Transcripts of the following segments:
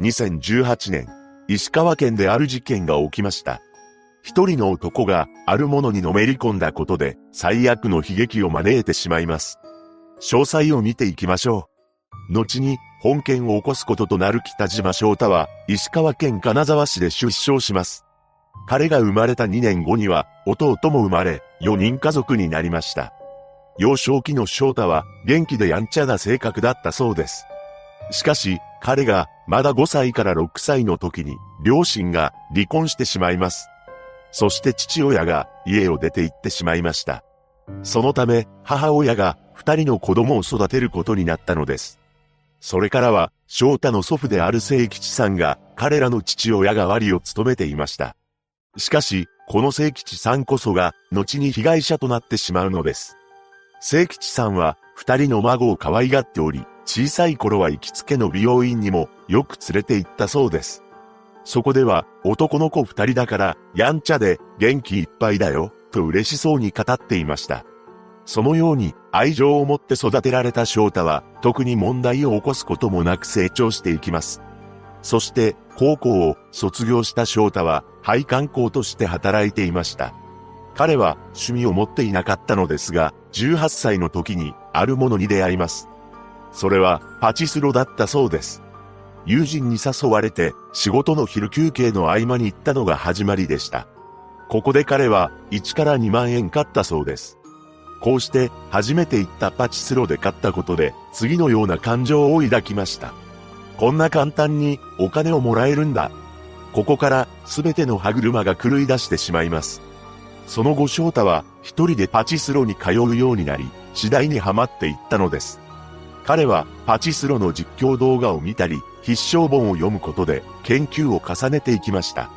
2018年、石川県である事件が起きました。一人の男があるものにのめり込んだことで最悪の悲劇を招いてしまいます。詳細を見ていきましょう。後に本件を起こすこととなる北島翔太は石川県金沢市で出生します。彼が生まれた2年後には弟も生まれ4人家族になりました。幼少期の翔太は元気でやんちゃな性格だったそうです。しかし、彼がまだ5歳から6歳の時に両親が離婚してしまいます。そして父親が家を出て行ってしまいました。そのため母親が二人の子供を育てることになったのです。それからは翔太の祖父である聖吉さんが彼らの父親代わりを務めていました。しかし、この聖吉さんこそが後に被害者となってしまうのです。聖吉さんは二人の孫を可愛がっており、小さい頃は行きつけの美容院にもよく連れて行ったそうです。そこでは男の子二人だからやんちゃで元気いっぱいだよと嬉しそうに語っていました。そのように愛情を持って育てられた翔太は特に問題を起こすこともなく成長していきます。そして高校を卒業した翔太は配管工として働いていました。彼は趣味を持っていなかったのですが、18歳の時にあるものに出会います。それはパチスロだったそうです。友人に誘われて仕事の昼休憩の合間に行ったのが始まりでした。ここで彼は1から2万円買ったそうです。こうして初めて行ったパチスロで買ったことで次のような感情を抱きました。こんな簡単にお金をもらえるんだ。ここから全ての歯車が狂い出してしまいます。その後翔太は一人でパチスロに通うようになり、次第にはまっていったのです。彼はパチスロの実況動画を見たり、必勝本を読むことで研究を重ねていきました。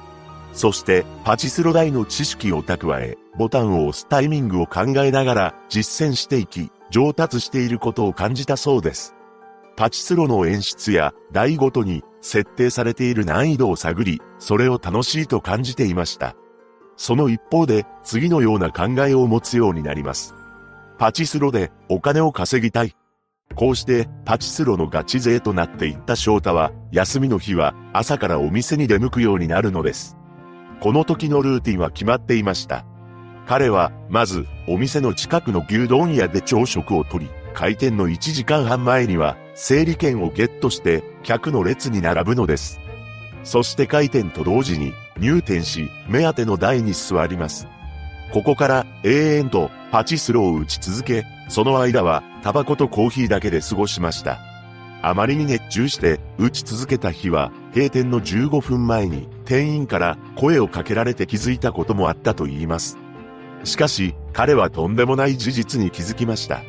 そしてパチスロ台の知識を蓄え、ボタンを押すタイミングを考えながら実践していき、上達していることを感じたそうです。パチスロの演出や台ごとに設定されている難易度を探り、それを楽しいと感じていました。その一方で次のような考えを持つようになります。パチスロでお金を稼ぎたい。こうしてパチスロのガチ勢となっていった翔太は休みの日は朝からお店に出向くようになるのです。この時のルーティンは決まっていました。彼はまずお店の近くの牛丼屋で朝食をとり、開店の1時間半前には整理券をゲットして客の列に並ぶのです。そして開店と同時に入店し目当ての台に座ります。ここから永遠とパチスロを打ち続け、その間はタバコとコーヒーだけで過ごしました。あまりに熱中して打ち続けた日は閉店の15分前に店員から声をかけられて気づいたこともあったと言います。しかし彼はとんでもない事実に気づきました。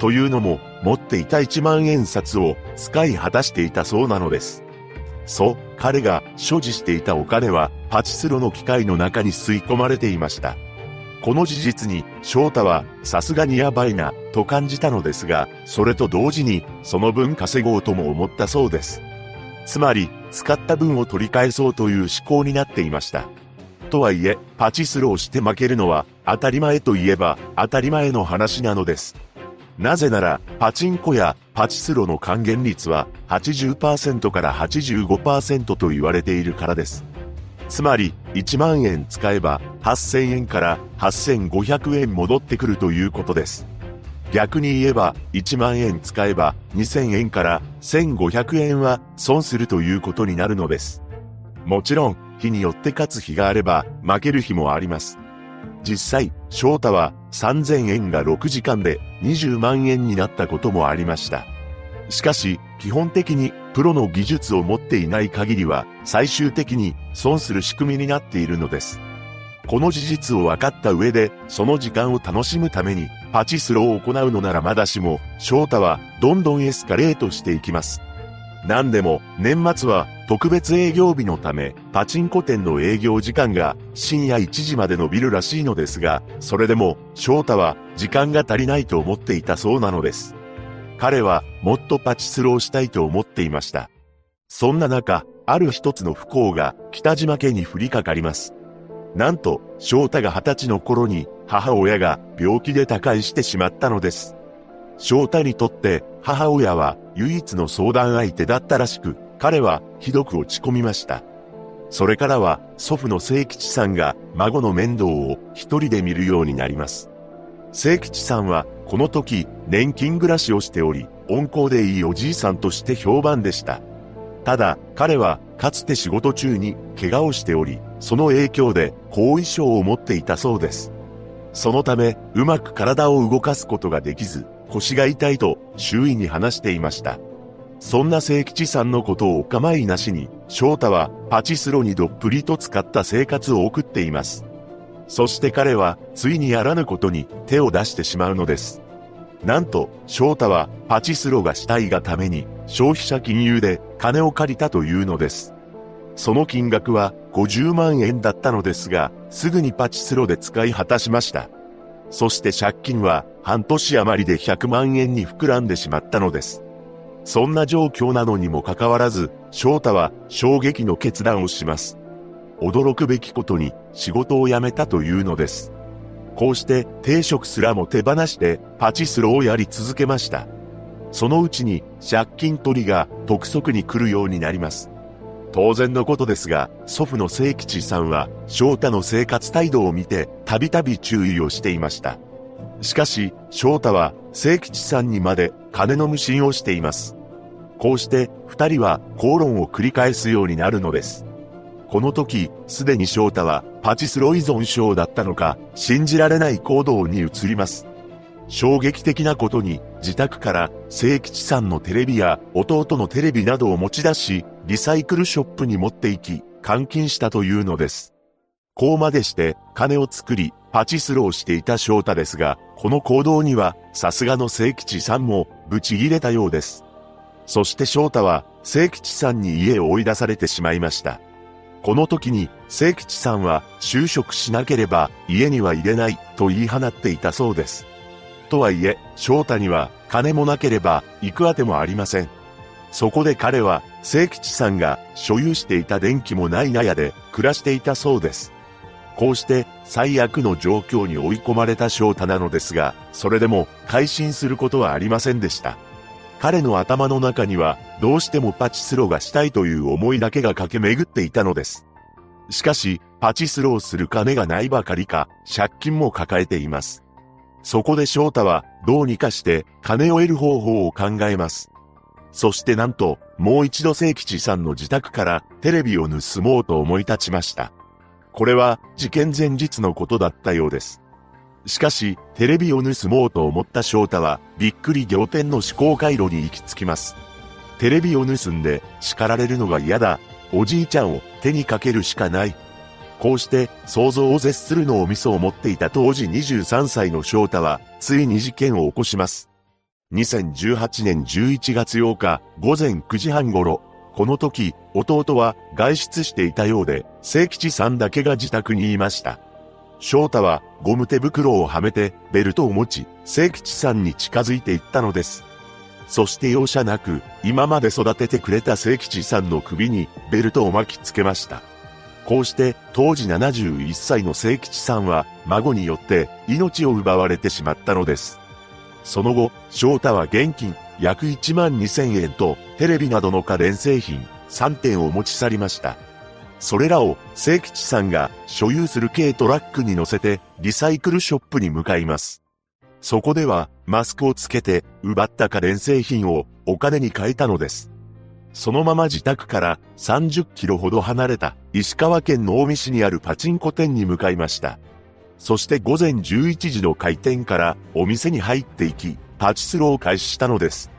というのも持っていた1万円札を使い果たしていたそうなのです。そう、彼が所持していたお金はパチスロの機械の中に吸い込まれていました。この事実に翔太はさすがにやばいなと感じたのですが、それと同時にその分稼ごうとも思ったそうです。つまり、使った分を取り返そうという思考になっていました。とはいえ、パチスロをして負けるのは当たり前といえば当たり前の話なのです。なぜなら、パチンコやパチスロの還元率は80%から85%と言われているからです。つまり、1万円使えば8000円から8500円戻ってくるということです。逆に言えば、1万円使えば2000円から1500円は損するということになるのです。もちろん、日によって勝つ日があれば負ける日もあります。実際、翔太は3000円が6時間で20万円になったこともありました。しかし、基本的にプロの技術を持っていない限りは、最終的に損する仕組みになっているのです。この事実を分かった上で、その時間を楽しむために、パチスロを行うのならまだしも、翔太はどんどんエスカレートしていきます。何でも、年末は特別営業日のため、パチンコ店の営業時間が深夜1時まで伸びるらしいのですが、それでも、翔太は時間が足りないと思っていたそうなのです。彼はもっとパチスロをしたいと思っていました。そんな中、ある一つの不幸が北島家に降りかかります。なんと、翔太が二十歳の頃に母親が病気で他界してしまったのです。翔太にとって母親は唯一の相談相手だったらしく、彼はひどく落ち込みました。それからは祖父の聖吉さんが孫の面倒を一人で見るようになります。聖吉さんはこの時年金暮らしをしており、温厚でいいおじいさんとして評判でした。ただ、彼はかつて仕事中に怪我をしており、その影響で後遺症を持っていたそうです。そのため、うまく体を動かすことができず、腰が痛いと周囲に話していました。そんな聖吉さんのことをお構いなしに、翔太はパチスロにどっぷりと使った生活を送っています。そして彼は、ついにやらぬことに手を出してしまうのです。なんと、翔太はパチスロがしたいがために消費者金融で金を借りたというのです。その金額は50万円だったのですが、すぐにパチスロで使い果たしました。そして借金は半年余りで100万円に膨らんでしまったのです。そんな状況なのにもかかわらず、翔太は衝撃の決断をします。驚くべきことに仕事を辞めたというのです。こうして定職すらも手放してパチスロをやり続けました。そのうちに借金取りが督促に来るようになります。当然のことですが、祖父の聖吉さんは翔太の生活態度を見てたびたび注意をしていました。しかし、翔太は聖吉さんにまで金の無心をしています。こうして二人は口論を繰り返すようになるのです。この時、すでに翔太はパチスロ依存症だったのか、信じられない行動に移ります。衝撃的なことに、自宅から聖吉さんのテレビや弟のテレビなどを持ち出し、リサイクルショップに持って行き、監禁したというのです。こうまでして金を作り、パチスロをしていた翔太ですが、この行動には、さすがの聖吉さんも、ブチ切れたようです。そして翔太は、聖吉さんに家を追い出されてしまいました。この時に、聖吉さんは、就職しなければ、家には入れない、と言い放っていたそうです。とはいえ、翔太には、金もなければ、行くあてもありません。そこで彼は、聖吉さんが所有していた電気もない納屋で暮らしていたそうです。こうして最悪の状況に追い込まれた翔太なのですが、それでも改心することはありませんでした。彼の頭の中には、どうしてもパチスロがしたいという思いだけが駆け巡っていたのです。しかし、パチスロをする金がないばかりか、借金も抱えています。そこで翔太は、どうにかして金を得る方法を考えます。そしてなんと、もう一度聖吉さんの自宅からテレビを盗もうと思い立ちました。これは事件前日のことだったようです。しかし、テレビを盗もうと思った翔太は、びっくり仰天の思考回路に行き着きます。テレビを盗んで叱られるのが嫌だ。おじいちゃんを手にかけるしかない。こうして想像を絶するのを味噌を持っていた当時23歳の翔太は、ついに事件を起こします。2018年11月8日午前9時半頃、この時、弟は外出していたようで、聖吉さんだけが自宅にいました。翔太はゴム手袋をはめてベルトを持ち、聖吉さんに近づいていったのです。そして容赦なく、今まで育ててくれた聖吉さんの首にベルトを巻きつけました。こうして当時71歳の聖吉さんは孫によって命を奪われてしまったのです。その後、翔太は現金約1万2000円とテレビなどの家電製品3点を持ち去りました。それらを聖吉さんが所有する軽トラックに乗せてリサイクルショップに向かいます。そこではマスクをつけて奪った家電製品をお金に変えたのです。そのまま自宅から30キロほど離れた石川県の大見市にあるパチンコ店に向かいました。そして午前11時の開店からお店に入っていき、パチスロを開始したのです。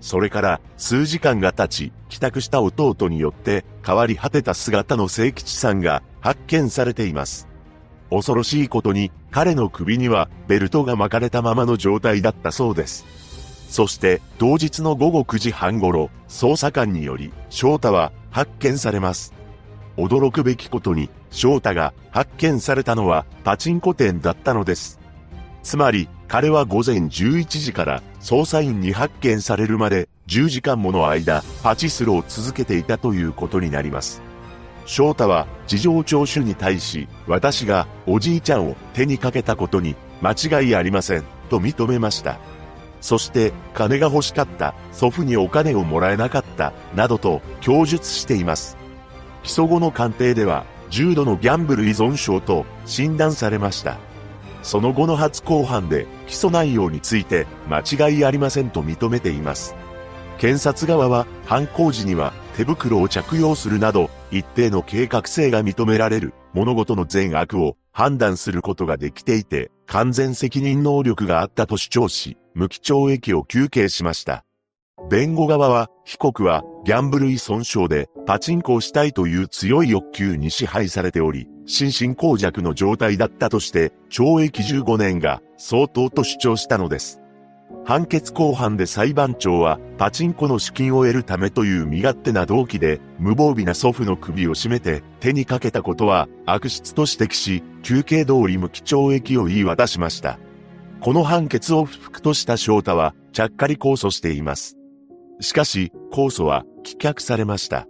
それから数時間が経ち、帰宅した弟によって変わり果てた姿の聖吉さんが発見されています。恐ろしいことに彼の首にはベルトが巻かれたままの状態だったそうです。そして当日の午後9時半頃、捜査官により翔太は発見されます。驚くべきことに、翔太が発見されたのはパチンコ店だったのです。つまり、彼は午前11時から捜査員に発見されるまで10時間もの間、パチスロを続けていたということになります。翔太は事情聴取に対し、私がおじいちゃんを手にかけたことに間違いありません、と認めました。そして金が欲しかった、祖父にお金をもらえなかった、などと供述しています。起訴後の鑑定では、重度のギャンブル依存症と診断されました。その後の初公判で起訴内容について間違いありませんと認めています。検察側は犯行時には手袋を着用するなど一定の計画性が認められる物事の善悪を判断することができていて完全責任能力があったと主張し無期懲役を求刑しました。弁護側は、被告はギャンブル依存症でパチンコをしたいという強い欲求に支配されており、心神耗弱の状態だったとして、懲役15年が相当と主張したのです。判決公判で裁判長は、パチンコの資金を得るためという身勝手な動機で、無防備な祖父の首を絞めて手にかけたことは悪質と指摘し、休刑通り無期懲役を言い渡しました。この判決を不服とした翔太は、ちゃっかり控訴しています。しかし、控訴は棄却されました。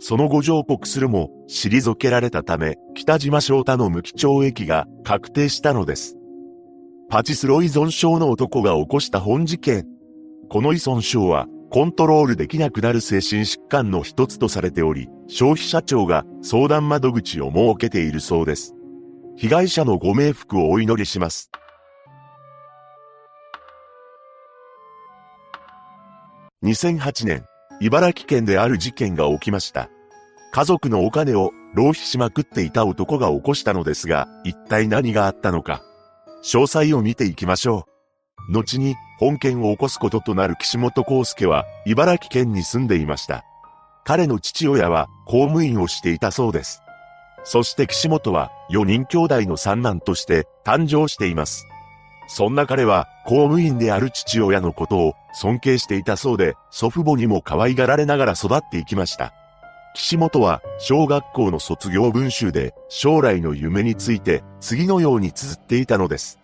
その後上告するも、退けられたため、北島翔太の無期懲役が確定したのです。パチスロ依存症の男が起こした本事件。この依存症は、コントロールできなくなる精神疾患の一つとされており、消費者庁が相談窓口を設けているそうです。被害者のご冥福をお祈りします。2008年、茨城県である事件が起きました。家族のお金を浪費しまくっていた男が起こしたのですが、一体何があったのか。詳細を見ていきましょう。後に本件を起こすこととなる岸本康介は茨城県に住んでいました。彼の父親は公務員をしていたそうです。そして岸本は4人兄弟の三男として誕生しています。そんな彼は公務員である父親のことを尊敬していたそうで、祖父母にも可愛がられながら育っていきました。岸本は小学校の卒業文集で将来の夢について次のように綴っていたのです。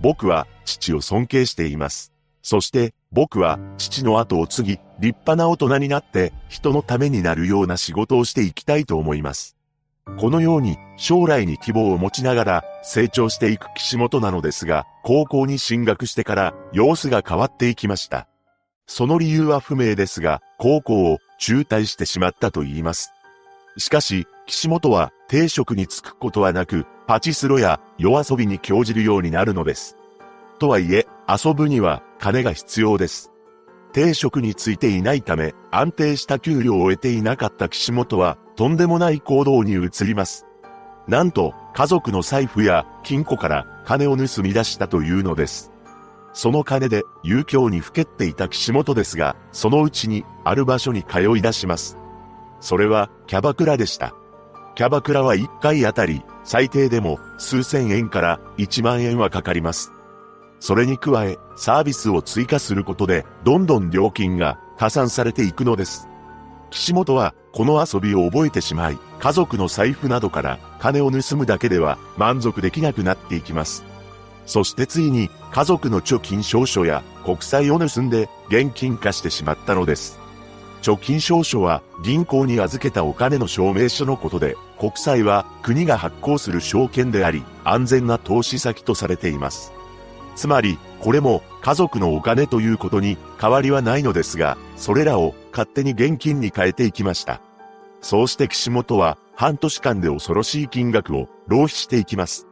僕は父を尊敬しています。そして僕は父の後を継ぎ立派な大人になって人のためになるような仕事をしていきたいと思います。このように将来に希望を持ちながら成長していく岸本なのですが、高校に進学してから様子が変わっていきました。その理由は不明ですが、高校を中退してしまったと言います。しかし、岸本は定職に就くことはなく、パチスロや夜遊びに興じるようになるのです。とはいえ、遊ぶには金が必要です。定職についていないため、安定した給料を得ていなかった岸本は、とんでもない行動に移ります。なんと、家族の財布や金庫から金を盗み出したというのです。その金で、遊興にふけっていた岸本ですが、そのうちに、ある場所に通い出します。それは、キャバクラでした。キャバクラは1回あたり、最低でも、数千円から1万円はかかります。それに加え、サービスを追加することで、どんどん料金が加算されていくのです。岸本は、この遊びを覚えてしまい、家族の財布などから金を盗むだけでは満足できなくなっていきます。そしてついに、家族の貯金証書や国債を盗んで現金化してしまったのです。貯金証書は銀行に預けたお金の証明書のことで、国債は国が発行する証券であり、安全な投資先とされています。つまり、これも家族のお金ということに変わりはないのですが、それらを勝手に現金に変えていきました。そうして岸本は半年間で恐ろしい金額を浪費していきます。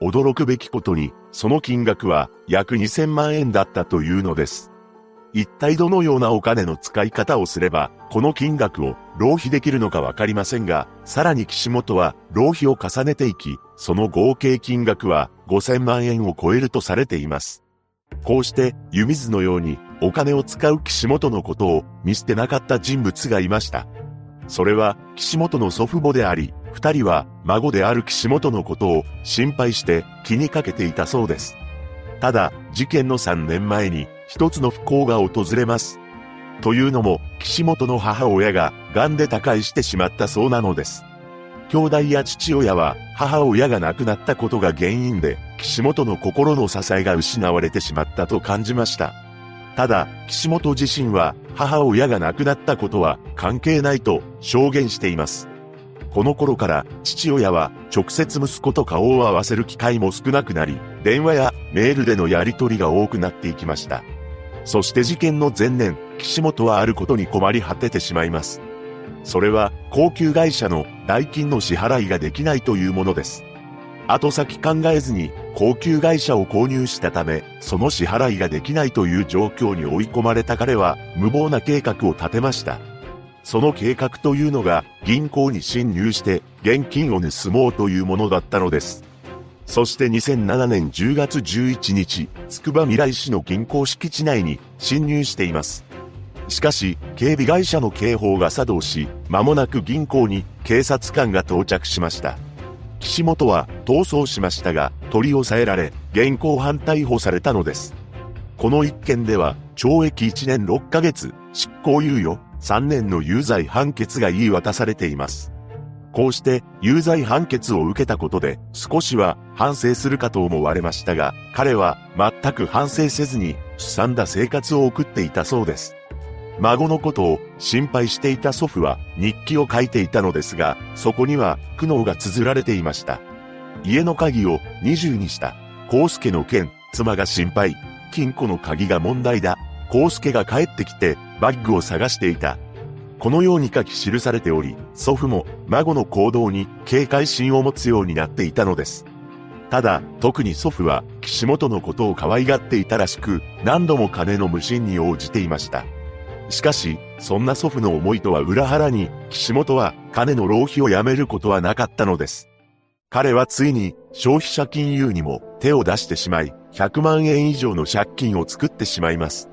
驚くべきことに、その金額は約2000万円だったというのです。一体どのようなお金の使い方をすれば、この金額を浪費できるのかわかりませんが、さらに岸本は浪費を重ねていき、その合計金額は5000万円を超えるとされています。こうして湯水のようにお金を使う岸本のことを見捨てなかった人物がいました。それは岸本の祖父母であり、二人は孫である岸本のことを心配して気にかけていたそうです。ただ、事件の3年前に一つの不幸が訪れます。というのも、岸本の母親が癌で他界してしまったそうなのです。兄弟や父親は母親が亡くなったことが原因で、岸本の心の支えが失われてしまったと感じました。ただ、岸本自身は母親が亡くなったことは関係ないと証言しています。この頃から父親は直接息子と顔を合わせる機会も少なくなり、電話やメールでのやり取りが多くなっていきました。そして事件の前年、岸本はあることに困り果ててしまいます。それは、高級会社の代金の支払いができないというものです。後先考えずに高級会社を購入したため、その支払いができないという状況に追い込まれた彼は無謀な計画を立てました。その計画というのが銀行に侵入して現金を盗もうというものだったのです。そして2007年10月11日、筑波未来市の銀行敷地内に侵入しています。しかし、警備会社の警報が作動し、間もなく銀行に警察官が到着しました。岸本は逃走しましたが、取り押さえられ、現行犯逮捕されたのです。この一件では、懲役1年6ヶ月、執行猶予3年の有罪判決が言い渡されています。こうして有罪判決を受けたことで少しは反省するかと思われましたが、彼は全く反省せずに、すさんだ生活を送っていたそうです。孫のことを心配していた祖父は日記を書いていたのですが、そこには苦悩が綴られていました。家の鍵を20にした。康介の件、妻が心配。金庫の鍵が問題だ。康介が帰ってきてバッグを探していた。このように書き記されており、祖父も孫の行動に警戒心を持つようになっていたのです。ただ、特に祖父は岸本のことを可愛がっていたらしく、何度も金の無心に応じていました。しかし、そんな祖父の思いとは裏腹に、岸本は金の浪費をやめることはなかったのです。彼はついに消費者金融にも手を出してしまい、100万円以上の借金を作ってしまいます。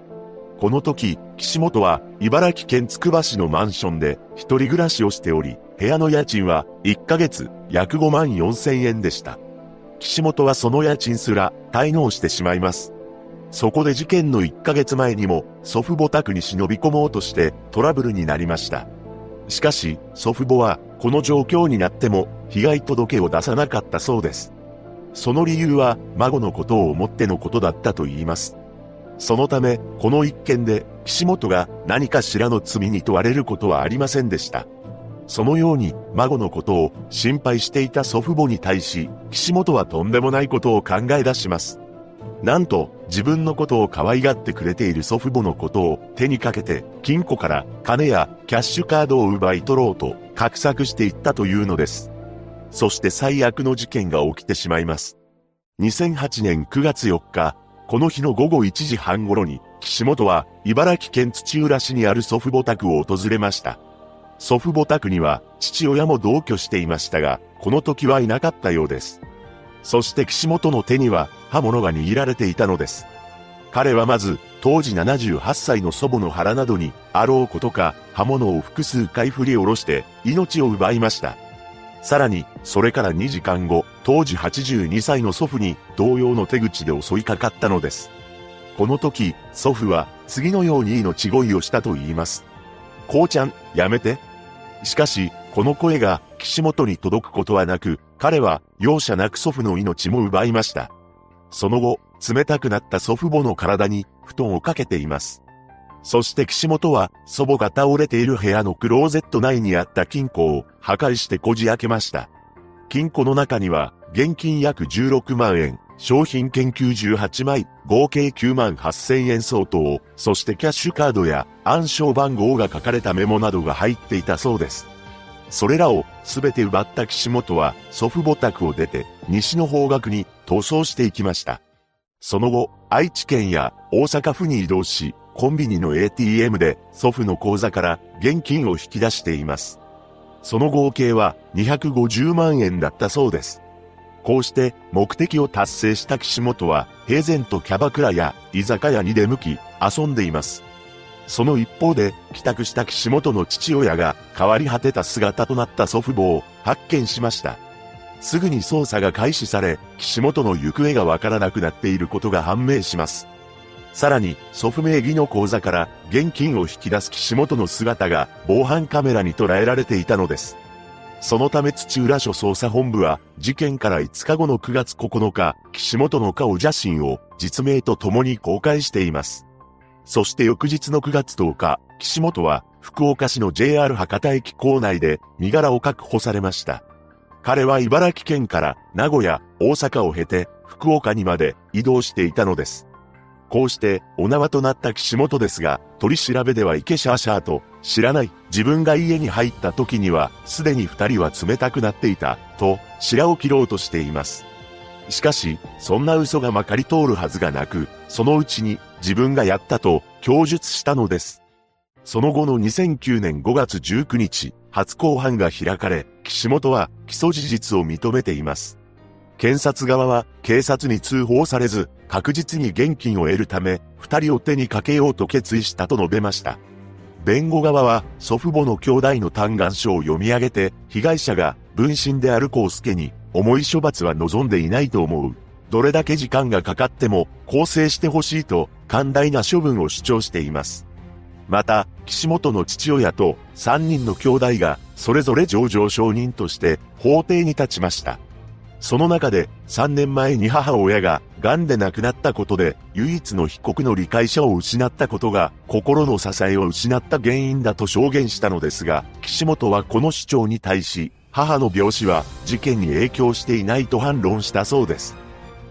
この時、岸本は茨城県つくば市のマンションで一人暮らしをしており、部屋の家賃は1ヶ月約5万4千円でした。岸本はその家賃すら滞納してしまいます。そこで事件の1ヶ月前にも祖父母宅に忍び込もうとしてトラブルになりました。しかし、祖父母はこの状況になっても被害届を出さなかったそうです。その理由は孫のことを思ってのことだったと言います。そのため、この一件で岸本が何かしらの罪に問われることはありませんでした。そのように孫のことを心配していた祖父母に対し、岸本はとんでもないことを考え出します。なんと、自分のことを可愛がってくれている祖父母のことを手にかけて、金庫から金やキャッシュカードを奪い取ろうと画策していったというのです。そして最悪の事件が起きてしまいます。2008年9月4日、この日の午後1時半頃に、岸本は茨城県土浦市にある祖父母宅を訪れました。祖父母宅には父親も同居していましたが、この時はいなかったようです。そして岸本の手には刃物が握られていたのです。彼はまず、当時78歳の祖母の腹などに、あろうことか、刃物を複数回振り下ろして、命を奪いました。さらに、それから2時間後、当時82歳の祖父に、同様の手口で襲いかかったのです。この時、祖父は、次のように命乞いをしたと言います。こうちゃん、やめて。しかし、この声が、岸本に届くことはなく、彼は容赦なく祖父の命も奪いました。その後、冷たくなった祖父母の体に布団をかけています。そして岸本は祖母が倒れている部屋のクローゼット内にあった金庫を破壊してこじ開けました。金庫の中には現金約16万円、商品券98枚、合計9万8000円相当、そしてキャッシュカードや暗証番号が書かれたメモなどが入っていたそうです。それらをすべて奪った岸本は祖父母宅を出て西の方角に逃走していきました。その後、愛知県や大阪府に移動し、コンビニの ATM で祖父の口座から現金を引き出しています。その合計は250万円だったそうです。こうして目的を達成した岸本は平然とキャバクラや居酒屋に出向き遊んでいます。その一方で、帰宅した岸本の父親が変わり果てた姿となった祖父母を発見しました。すぐに捜査が開始され、岸本の行方がわからなくなっていることが判明します。さらに、祖父名義の口座から現金を引き出す岸本の姿が防犯カメラに捉えられていたのです。そのため土浦署捜査本部は事件から5日後の9月9日、岸本の顔写真を実名と共に公開しています。そして翌日の9月10日、岸本は福岡市の JR 博多駅構内で身柄を確保されました。彼は茨城県から名古屋、大阪を経て福岡にまで移動していたのです。こうしてお縄となった岸本ですが、取り調べでは池シャーシャーと、知らない、自分が家に入った時には、すでに二人は冷たくなっていた、と、白を切ろうとしています。しかし、そんな嘘がまかり通るはずがなく、そのうちに自分がやったと供述したのです。その後の2009年5月19日、初公判が開かれ、岸本は起訴事実を認めています。検察側は警察に通報されず、確実に現金を得るため、二人を手にかけようと決意したと述べました。弁護側は祖父母の兄弟の嘆願書を読み上げて、被害者が分身である康介に重い処罰は望んでいないと思う。どれだけ時間がかかっても更生してほしいと寛大な処分を主張しています。また、岸本の父親と3人の兄弟がそれぞれ上場証人として法廷に立ちました。その中で3年前に母親が癌で亡くなったことで唯一の被告の理解者を失ったことが心の支えを失った原因だと証言したのですが、岸本はこの主張に対し、母の病死は事件に影響していないと反論したそうです。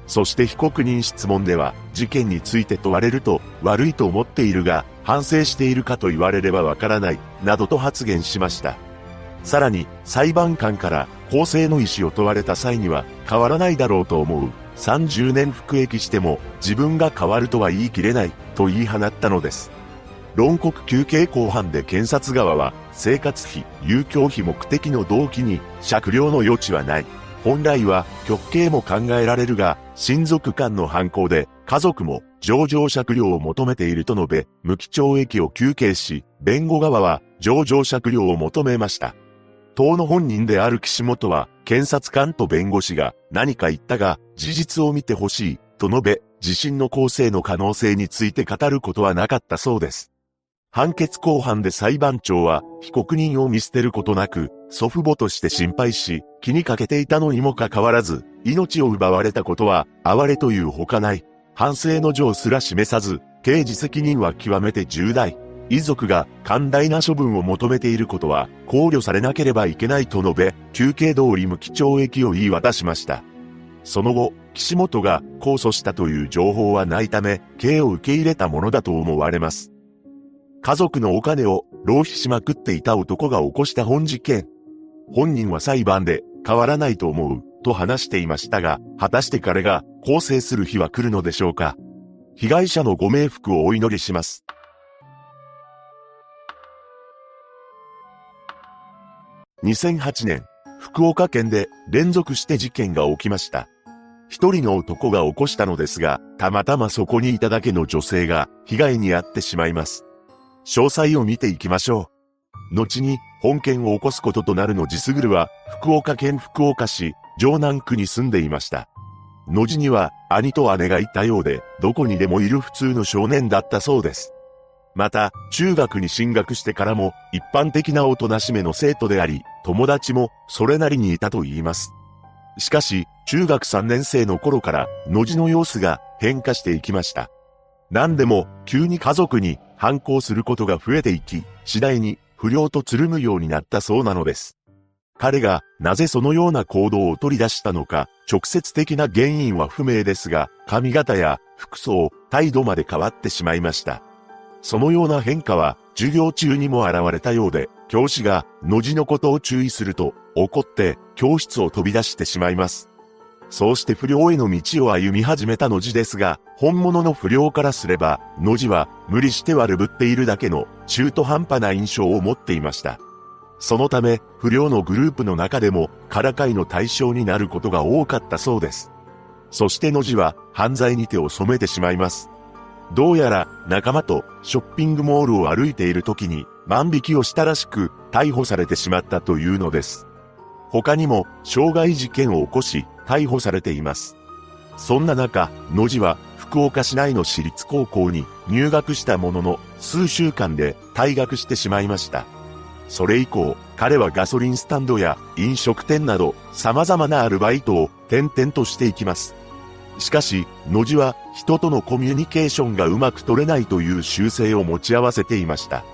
そして被告人質問では、事件について問われると、悪いと思っているが、反省しているかと言われればわからない、などと発言しました。さらに、裁判官から公正の意思を問われた際には、変わらないだろうと思う。30年服役しても、自分が変わるとは言い切れない、と言い放ったのです。論告休刑公判で検察側は、生活費、遊興費目的の動機に、酌量の余地はない。本来は極刑も考えられるが、親族間の犯行で家族も上場酌量を求めていると述べ、無期懲役を求刑し、弁護側は上場酌量を求めました。党の本人である岸本は、検察官と弁護士が何か言ったが、事実を見てほしい、と述べ、自身の構成の可能性について語ることはなかったそうです。判決公判で裁判長は被告人を見捨てることなく祖父母として心配し気にかけていたのにもかかわらず命を奪われたことは哀れというほかない。反省の情すら示さず刑事責任は極めて重大。遺族が寛大な処分を求めていることは考慮されなければいけないと述べ、休刑通り無期懲役を言い渡しました。その後、岸本が控訴したという情報はないため、刑を受け入れたものだと思われます。家族のお金を浪費しまくっていた男が起こした本事件。本人は裁判で変わらないと思うと話していましたが、果たして彼が更生する日は来るのでしょうか被害者のご冥福をお祈りします。2008年、福岡県で連続して事件が起きました。一人の男が起こしたのですが、たまたまそこにいただけの女性が被害に遭ってしまいます。詳細を見ていきましょう。後に本件を起こすこととなるのジスグルは福岡県福岡市城南区に住んでいました。野地には兄と姉がいたようで、どこにでもいる普通の少年だったそうです。また、中学に進学してからも一般的なおとなしめの生徒であり、友達もそれなりにいたと言います。しかし、中学3年生の頃から野地の様子が変化していきました。何でも急に家族に反抗することが増えていき、次第に不良とつるむようになったそうなのです。彼がなぜそのような行動を取り出したのか、直接的な原因は不明ですが、髪型や服装、態度まで変わってしまいました。そのような変化は授業中にも現れたようで、教師がの字のことを注意すると怒って教室を飛び出してしまいます。そうして不良への道を歩み始めたの字ですが、本物の不良からすれば、の字は無理して悪ぶっているだけの中途半端な印象を持っていました。そのため、不良のグループの中でも、からかいの対象になることが多かったそうです。そしての字は犯罪に手を染めてしまいます。どうやら仲間とショッピングモールを歩いている時に万引きをしたらしく逮捕されてしまったというのです。他にも傷害事件を起こし逮捕されています。そんな中、野地は福岡市内の私立高校に入学したものの数週間で退学してしまいました。それ以降、彼はガソリンスタンドや飲食店など様々なアルバイトを転々としていきます。しかし、野地は人とのコミュニケーションがうまく取れないという習性を持ち合わせていました。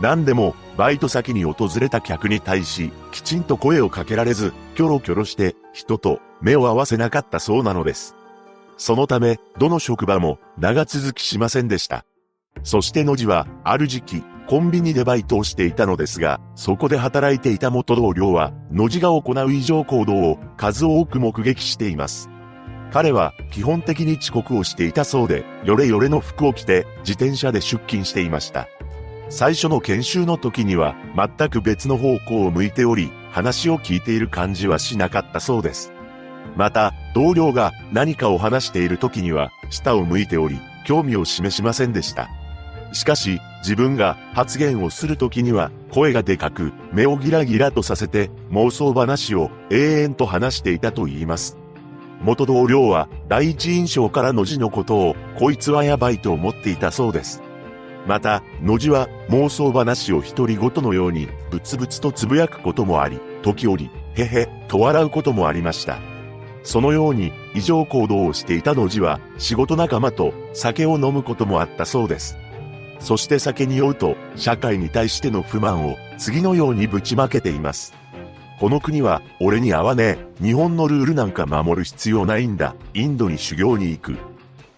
何でも、バイト先に訪れた客に対し、きちんと声をかけられず、キョロキョロして、人と目を合わせなかったそうなのです。そのため、どの職場も長続きしませんでした。そして野地は、ある時期、コンビニでバイトをしていたのですが、そこで働いていた元同僚は、野地が行う異常行動を数多く目撃しています。彼は基本的に遅刻をしていたそうで、よれよれの服を着て自転車で出勤していました。最初の研修の時には全く別の方向を向いており、話を聞いている感じはしなかったそうです。また、同僚が何かを話している時には下を向いており、興味を示しませんでした。しかし、自分が発言をするときには、声がでかく、目をギラギラとさせて、妄想話を永遠と話していたと言います。元同僚は、第一印象からの字のことを、こいつはやばいと思っていたそうです。また、野地は妄想話を独り言のように、ブツブツとつぶやくこともあり、時折、へへ、と笑うこともありました。そのように異常行動をしていた野地は仕事仲間と酒を飲むこともあったそうです。そして酒に酔うと、社会に対しての不満を次のようにぶちまけています。この国は俺に合わねえ。日本のルールなんか守る必要ないんだ。インドに修行に行く。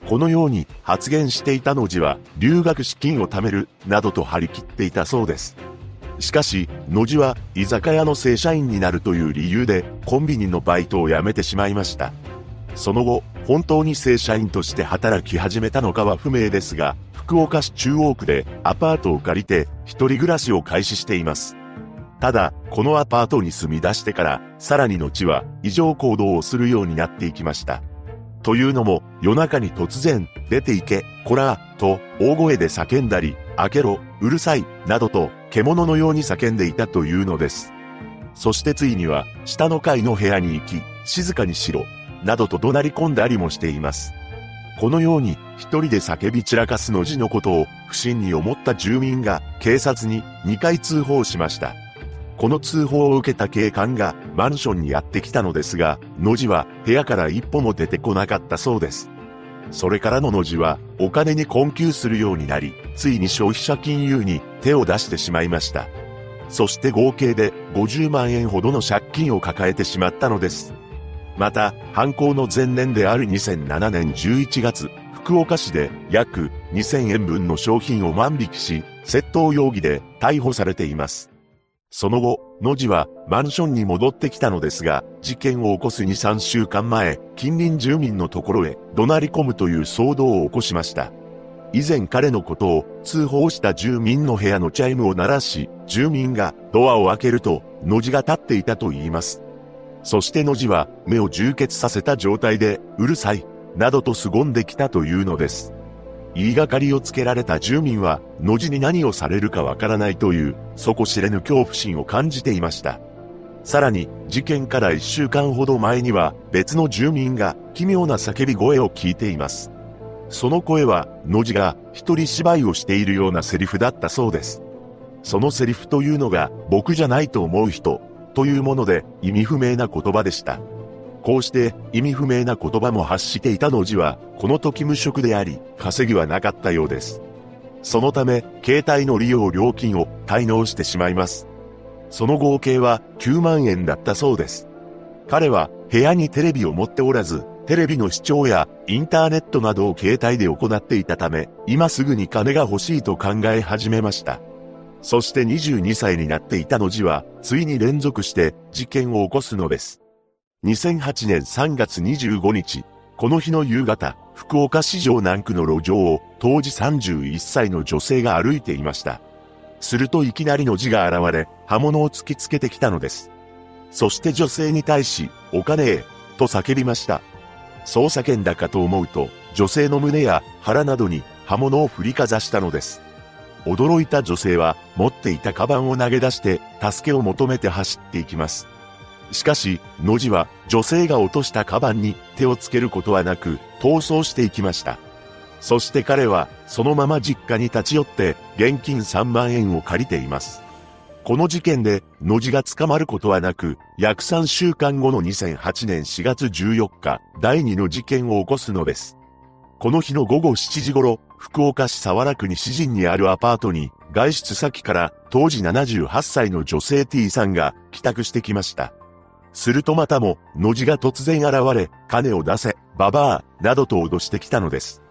このように発言していたのじは留学資金を貯めるなどと張り切っていたそうです。しかし、野地は居酒屋の正社員になるという理由でコンビニのバイトを辞めてしまいました。その後、本当に正社員として働き始めたのかは不明ですが、福岡市中央区でアパートを借りて一人暮らしを開始しています。ただ、このアパートに住み出してから、さらに後は異常行動をするようになっていきました。というのも、夜中に突然、出て行け、こら、と、大声で叫んだり、開けろ、うるさい、などと、獣のように叫んでいたというのです。そしてついには、下の階の部屋に行き、静かにしろ、などと怒鳴り込んだりもしています。このように一人で叫び散らかすの字のことを不審に思った住民が警察に2回通報しました。この通報を受けた警官がマンションにやってきたのですが、野地は部屋から一歩も出てこなかったそうです。それからの野地はお金に困窮するようになり、ついに消費者金融に手を出してしまいました。そして合計で50万円ほどの借金を抱えてしまったのです。また、犯行の前年である2007年11月、福岡市で約2000円分の商品を万引きし、窃盗容疑で逮捕されています。その後、野地はマンションに戻ってきたのですが、事件を起こす2、3週間前、近隣住民のところへ怒鳴り込むという騒動を起こしました。以前彼のことを通報した住民の部屋のチャイムを鳴らし、住民がドアを開けると、野地が立っていたと言います。そしての字は目を充血させた状態で、うるさい、などと凄んできたというのです。言いがかりをつけられた住民は、の字に何をされるかわからないという、底知れぬ恐怖心を感じていました。さらに、事件から一週間ほど前には、別の住民が奇妙な叫び声を聞いています。その声は、の字が一人芝居をしているようなセリフだったそうです。そのセリフというのが、僕じゃないと思う人、というもので意味不明な言葉でした。こうして意味不明な言葉も発していたの字は、この時無職であり、稼ぎはなかったようです。そのため、携帯の利用料金を滞納してしまいます。その合計は9万円だったそうです。彼は部屋にテレビを持っておらず、テレビの視聴やインターネットなどを携帯で行っていたため、今すぐに金が欲しいと考え始めました。そして22歳になっていたの字は、ついに連続して事件を起こすのです。2008年3月25日、この日の夕方、福岡市場南区の路上を当時31歳の女性が歩いていました。するといきなりの字が現れ、刃物を突きつけてきたのです。そして女性に対し、お金へ、と叫びました。そう叫んだかと思うと、女性の胸や腹などに刃物を振りかざしたのです。驚いた女性は持っていたカバンを投げ出して助けを求めて走っていきます。しかし、野地は女性が落としたカバンに手をつけることはなく逃走していきました。そして彼はそのまま実家に立ち寄って現金3万円を借りています。この事件で野地が捕まることはなく、約3週間後の2008年4月14日、第2の事件を起こすのです。この日の午後7時頃、福岡市沢良区西陣にあるアパートに、外出先から当時78歳の女性 T さんが帰宅してきました。するとまたも、の字が突然現れ、金を出せ、ババア、などと脅してきたのです。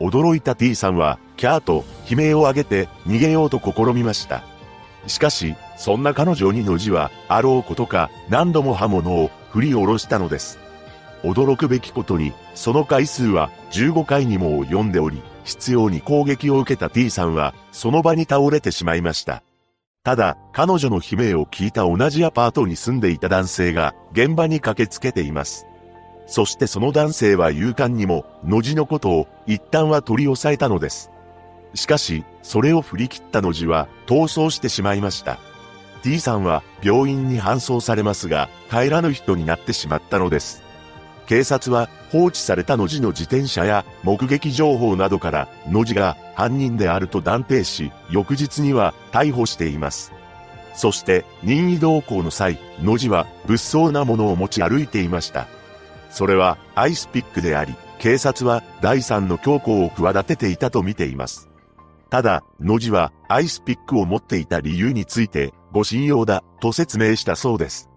驚いた T さんは、キャーと悲鳴を上げて逃げようと試みました。しかし、そんな彼女にの字は、あろうことか、何度も刃物を振り下ろしたのです。驚くべきことに、その回数は15回にも及んでおり、必要に攻撃を受けた T さんは、その場に倒れてしまいました。ただ、彼女の悲鳴を聞いた同じアパートに住んでいた男性が、現場に駆けつけています。そしてその男性は勇敢にも、の字のことを一旦は取り押さえたのです。しかし、それを振り切ったの字は逃走してしまいました。T さんは病院に搬送されますが、帰らぬ人になってしまったのです。警察は放置されたの字の自転車や目撃情報などからの字が犯人であると断定し、翌日には逮捕しています。そして任意同行の際、の字は物騒なものを持ち歩いていました。それはアイスピックであり、警察は第三の強行を企てていたと見ています。ただ、野地はアイスピックを持っていた理由について、ご信用だ、と説明したそうです。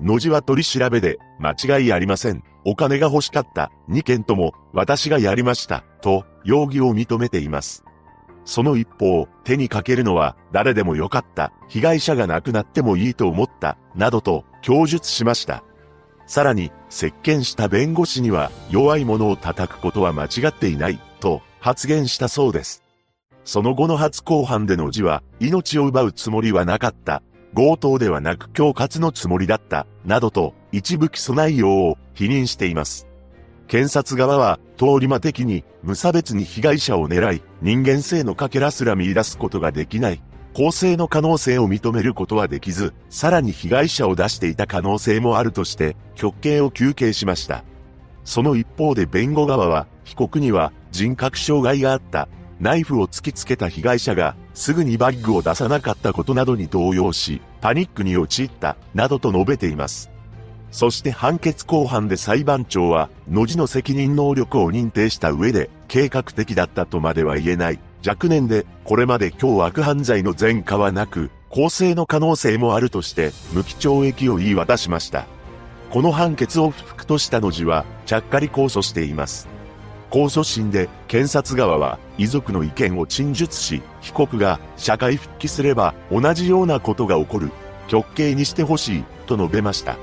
野地は取り調べで、間違いありません。お金が欲しかった、2件とも、私がやりました、と、容疑を認めています。その一方、手にかけるのは、誰でもよかった、被害者が亡くなってもいいと思った、などと、供述しました。さらに、接見した弁護士には、弱い者を叩くことは間違っていない、と発言したそうです。その後の初公判での字は、命を奪うつもりはなかった。強盗ではなく恐喝のつもりだった、などと、一部起訴内容を否認しています。検察側は、通り魔的に、無差別に被害者を狙い、人間性のかけらすら見出すことができない、公正の可能性を認めることはできず、さらに被害者を出していた可能性もあるとして、極刑を求刑しました。その一方で弁護側は、被告には人格障害があった。ナイフを突きつけた被害者が、すぐにバッグを出さなかったことなどに動揺し、パニックに陥った、などと述べています。そして判決公判で裁判長は、の字の責任能力を認定した上で、計画的だったとまでは言えない。若年で、これまで凶悪犯罪の前科はなく、公正の可能性もあるとして、無期懲役を言い渡しました。この判決を不服としたの字は、ちゃっかり控訴しています。控訴審で、検察側は、遺族の意見を陳述し、被告が社会復帰すれば、同じようなことが起こる。極刑にしてほしい、と述べました。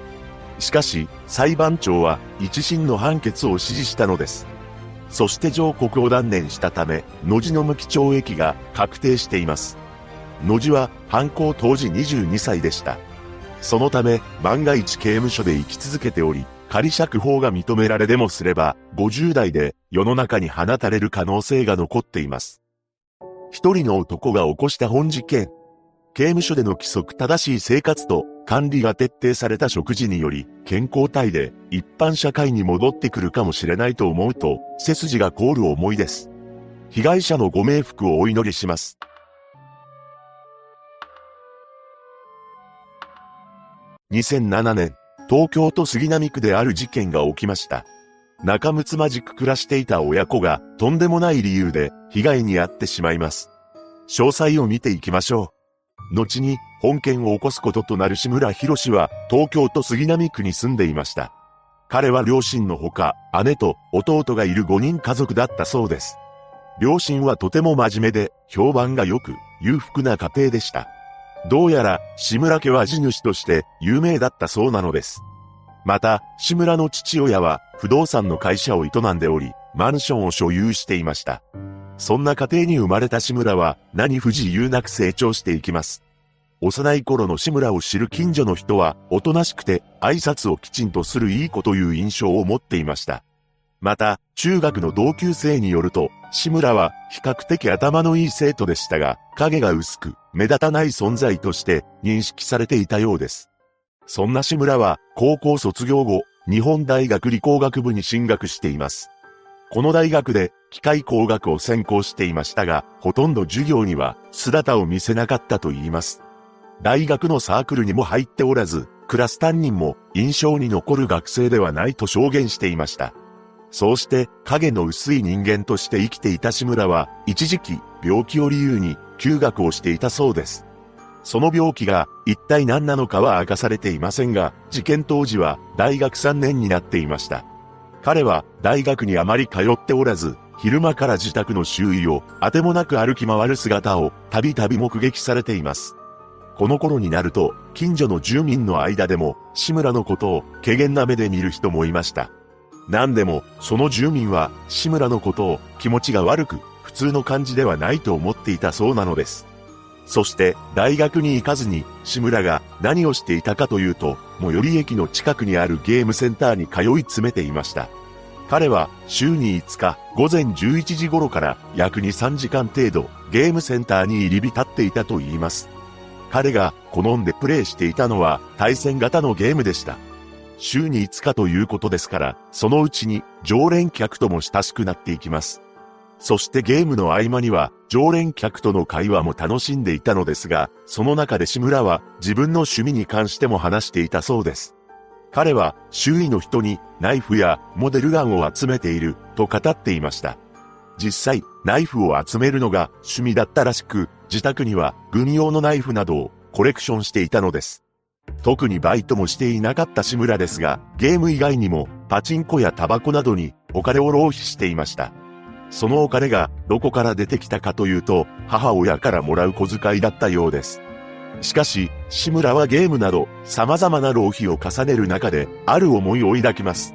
しかし、裁判長は、一審の判決を支持したのです。そして上告を断念したため、野地の無期懲役が確定しています。野地は犯行当時22歳でした。そのため、万が一刑務所で生き続けており、仮釈放が認められでもすれば、50代で世の中に放たれる可能性が残っています。一人の男が起こした本事件。刑務所での規則正しい生活と管理が徹底された食事により、健康体で一般社会に戻ってくるかもしれないと思うと、背筋が凍る思いです。被害者のご冥福をお祈りします。2007年、東京都杉並区である事件が起きました。仲睦まじく暮らしていた親子がとんでもない理由で被害に遭ってしまいます。詳細を見ていきましょう。後に本件を起こすこととなる志村博士は東京都杉並区に住んでいました。彼は両親のほか姉と弟がいる5人家族だったそうです。両親はとても真面目で評判が良く裕福な家庭でした。どうやら志村家は地主として有名だったそうなのです。また、志村の父親は不動産の会社を営んでおり、マンションを所有していました。そんな家庭に生まれた志村は何不自由なく成長していきます。幼い頃の志村を知る近所の人は、おとなしくて挨拶をきちんとするいい子という印象を持っていました。また、中学の同級生によると、志村は比較的頭のいい生徒でしたが、影が薄く、目立たない存在として認識されていたようです。そんな志村は、高校卒業後、日本大学理工学部に進学しています。この大学で機械工学を専攻していましたが、ほとんど授業には姿を見せなかったと言います。大学のサークルにも入っておらず、クラス担任も印象に残る学生ではないと証言していました。そうして影の薄い人間として生きていた志村は、一時期病気を理由に休学をしていたそうです。その病気が一体何なのかは明かされていませんが、事件当時は大学3年になっていました。彼は大学にあまり通っておらず、昼間から自宅の周囲をあてもなく歩き回る姿をたびたび目撃されています。この頃になると、近所の住民の間でも、志村のことを、怪げな目で見る人もいました。何でも、その住民は、志村のことを、気持ちが悪く、普通の感じではないと思っていたそうなのです。そして、大学に行かずに、志村が何をしていたかというと、最寄り駅の近くにあるゲームセンターに通い詰めていました。彼は週に5日午前11時頃から約2、3時間程度ゲームセンターに入り浸っていたと言います。彼が好んでプレイしていたのは対戦型のゲームでした。週に5日ということですから、そのうちに常連客とも親しくなっていきます。そしてゲームの合間には常連客との会話も楽しんでいたのですが、その中で志村は自分の趣味に関しても話していたそうです。彼は周囲の人にナイフやモデルガンを集めていると語っていました。実際、ナイフを集めるのが趣味だったらしく、自宅には軍用のナイフなどをコレクションしていたのです。特にバイトもしていなかった志村ですが、ゲーム以外にもパチンコやタバコなどにお金を浪費していました。そのお金がどこから出てきたかというと、母親からもらう小遣いだったようです。しかし、志村はゲームなど様々な浪費を重ねる中で、ある思いを抱きます。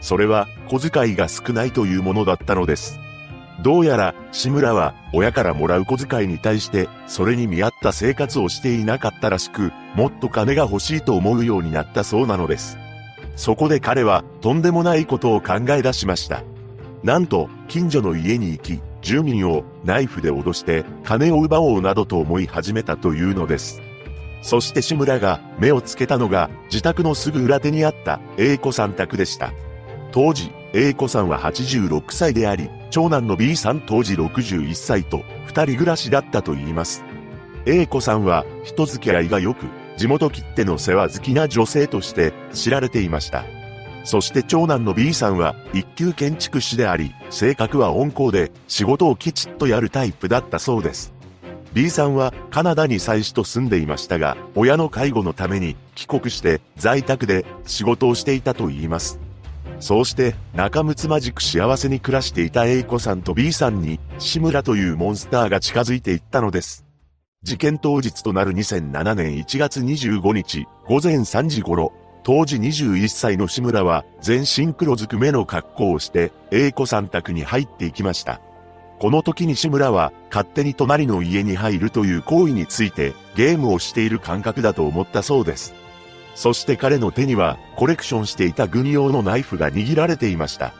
それは小遣いが少ないというものだったのです。どうやら志村は親からもらう小遣いに対してそれに見合った生活をしていなかったらしく、もっと金が欲しいと思うようになったそうなのです。そこで彼はとんでもないことを考え出しました。なんと近所の家に行き、住民をナイフで脅して金を奪おうなどと思い始めたというのです。そして志村が目をつけたのが自宅のすぐ裏手にあった A 子さん宅でした。当時 A 子さんは86歳であり、長男の B さん当時61歳と二人暮らしだったと言います。A 子さんは人付き合いが良く、地元切手の世話好きな女性として知られていました。そして長男の B さんは一級建築士であり、性格は温厚で仕事をきちっとやるタイプだったそうです。B さんはカナダに妻子と住んでいましたが、親の介護のために帰国して在宅で仕事をしていたと言います。そうして仲睦まじく幸せに暮らしていた A 子さんと B さんに志村というモンスターが近づいていったのです。事件当日となる2007年1月25日午前3時頃、当時21歳の志村は全身黒ずく目の格好をして A 子さん宅に入っていきました。この時に志村は勝手に隣の家に入るという行為についてゲームをしている感覚だと思ったそうです。そして彼の手にはコレクションしていた軍用のナイフが握られていました。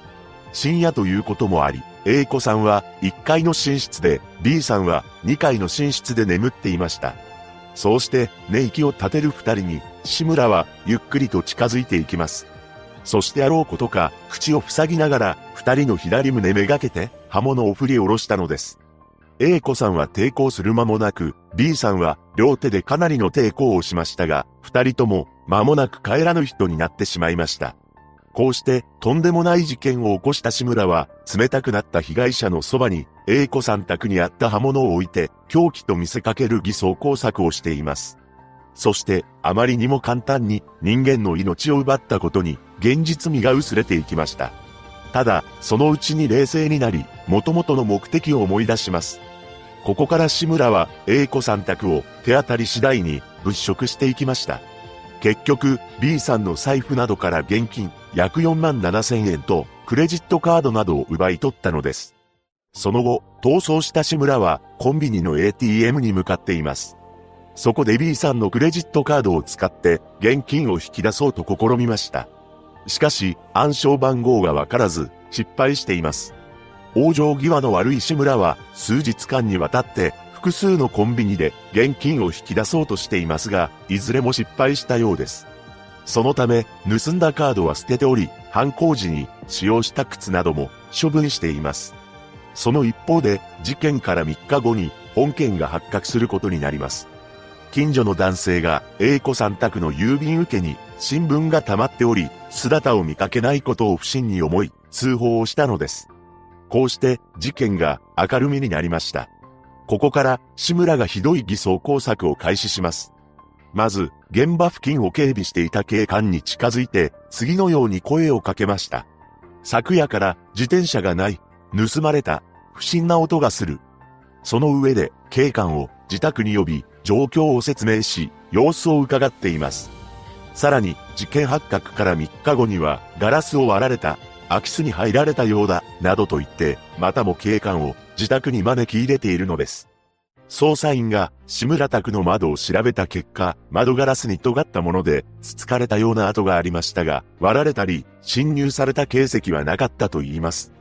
深夜ということもあり、A 子さんは1階の寝室で、B さんは2階の寝室で眠っていました。そうして寝息を立てる二人に、志村はゆっくりと近づいていきます。そしてあろうことか、口を塞ぎながら、二人の左胸めがけて、刃物を振り下ろしたのです。A 子さんは抵抗する間もなく、B さんは両手でかなりの抵抗をしましたが、二人とも間もなく帰らぬ人になってしまいました。こうしてとんでもない事件を起こした志村は、冷たくなった被害者のそばに、A 子さん宅にあった刃物を置いて、凶器と見せかける偽装工作をしています。そして、あまりにも簡単に人間の命を奪ったことに、現実味が薄れていきました。ただ、そのうちに冷静になり、元々の目的を思い出します。ここから志村は A 子さん宅を手当たり次第に物色していきました。結局、B さんの財布などから現金約4万7千円とクレジットカードなどを奪い取ったのです。その後、逃走した志村はコンビニの ATM に向かっています。そこで B さんのクレジットカードを使って現金を引き出そうと試みました。しかし、暗証番号がわからず失敗しています。往生際の悪い志村は数日間にわたって複数のコンビニで現金を引き出そうとしていますが、いずれも失敗したようです。そのため、盗んだカードは捨てており、犯行時に使用した靴なども処分しています。その一方で、事件から3日後に本件が発覚することになります。近所の男性が A 子さん宅の郵便受けに新聞が溜まっており、姿を見かけないことを不審に思い、通報をしたのです。こうして事件が明るみになりました。ここから志村がひどい偽装工作を開始します。まず、現場付近を警備していた警官に近づいて、次のように声をかけました。昨夜から自転車がない、盗まれた、不審な音がする。その上で警官を自宅に呼び、状況を説明し、様子を伺っています。さらに、事件発覚から3日後には、ガラスを割られた、空き巣に入られたようだ、などと言って、またも警官を自宅に招き入れているのです。捜査員が志村宅の窓を調べた結果、窓ガラスに尖ったもので、つつかれたような跡がありましたが、割られたり、侵入された形跡はなかったと言います。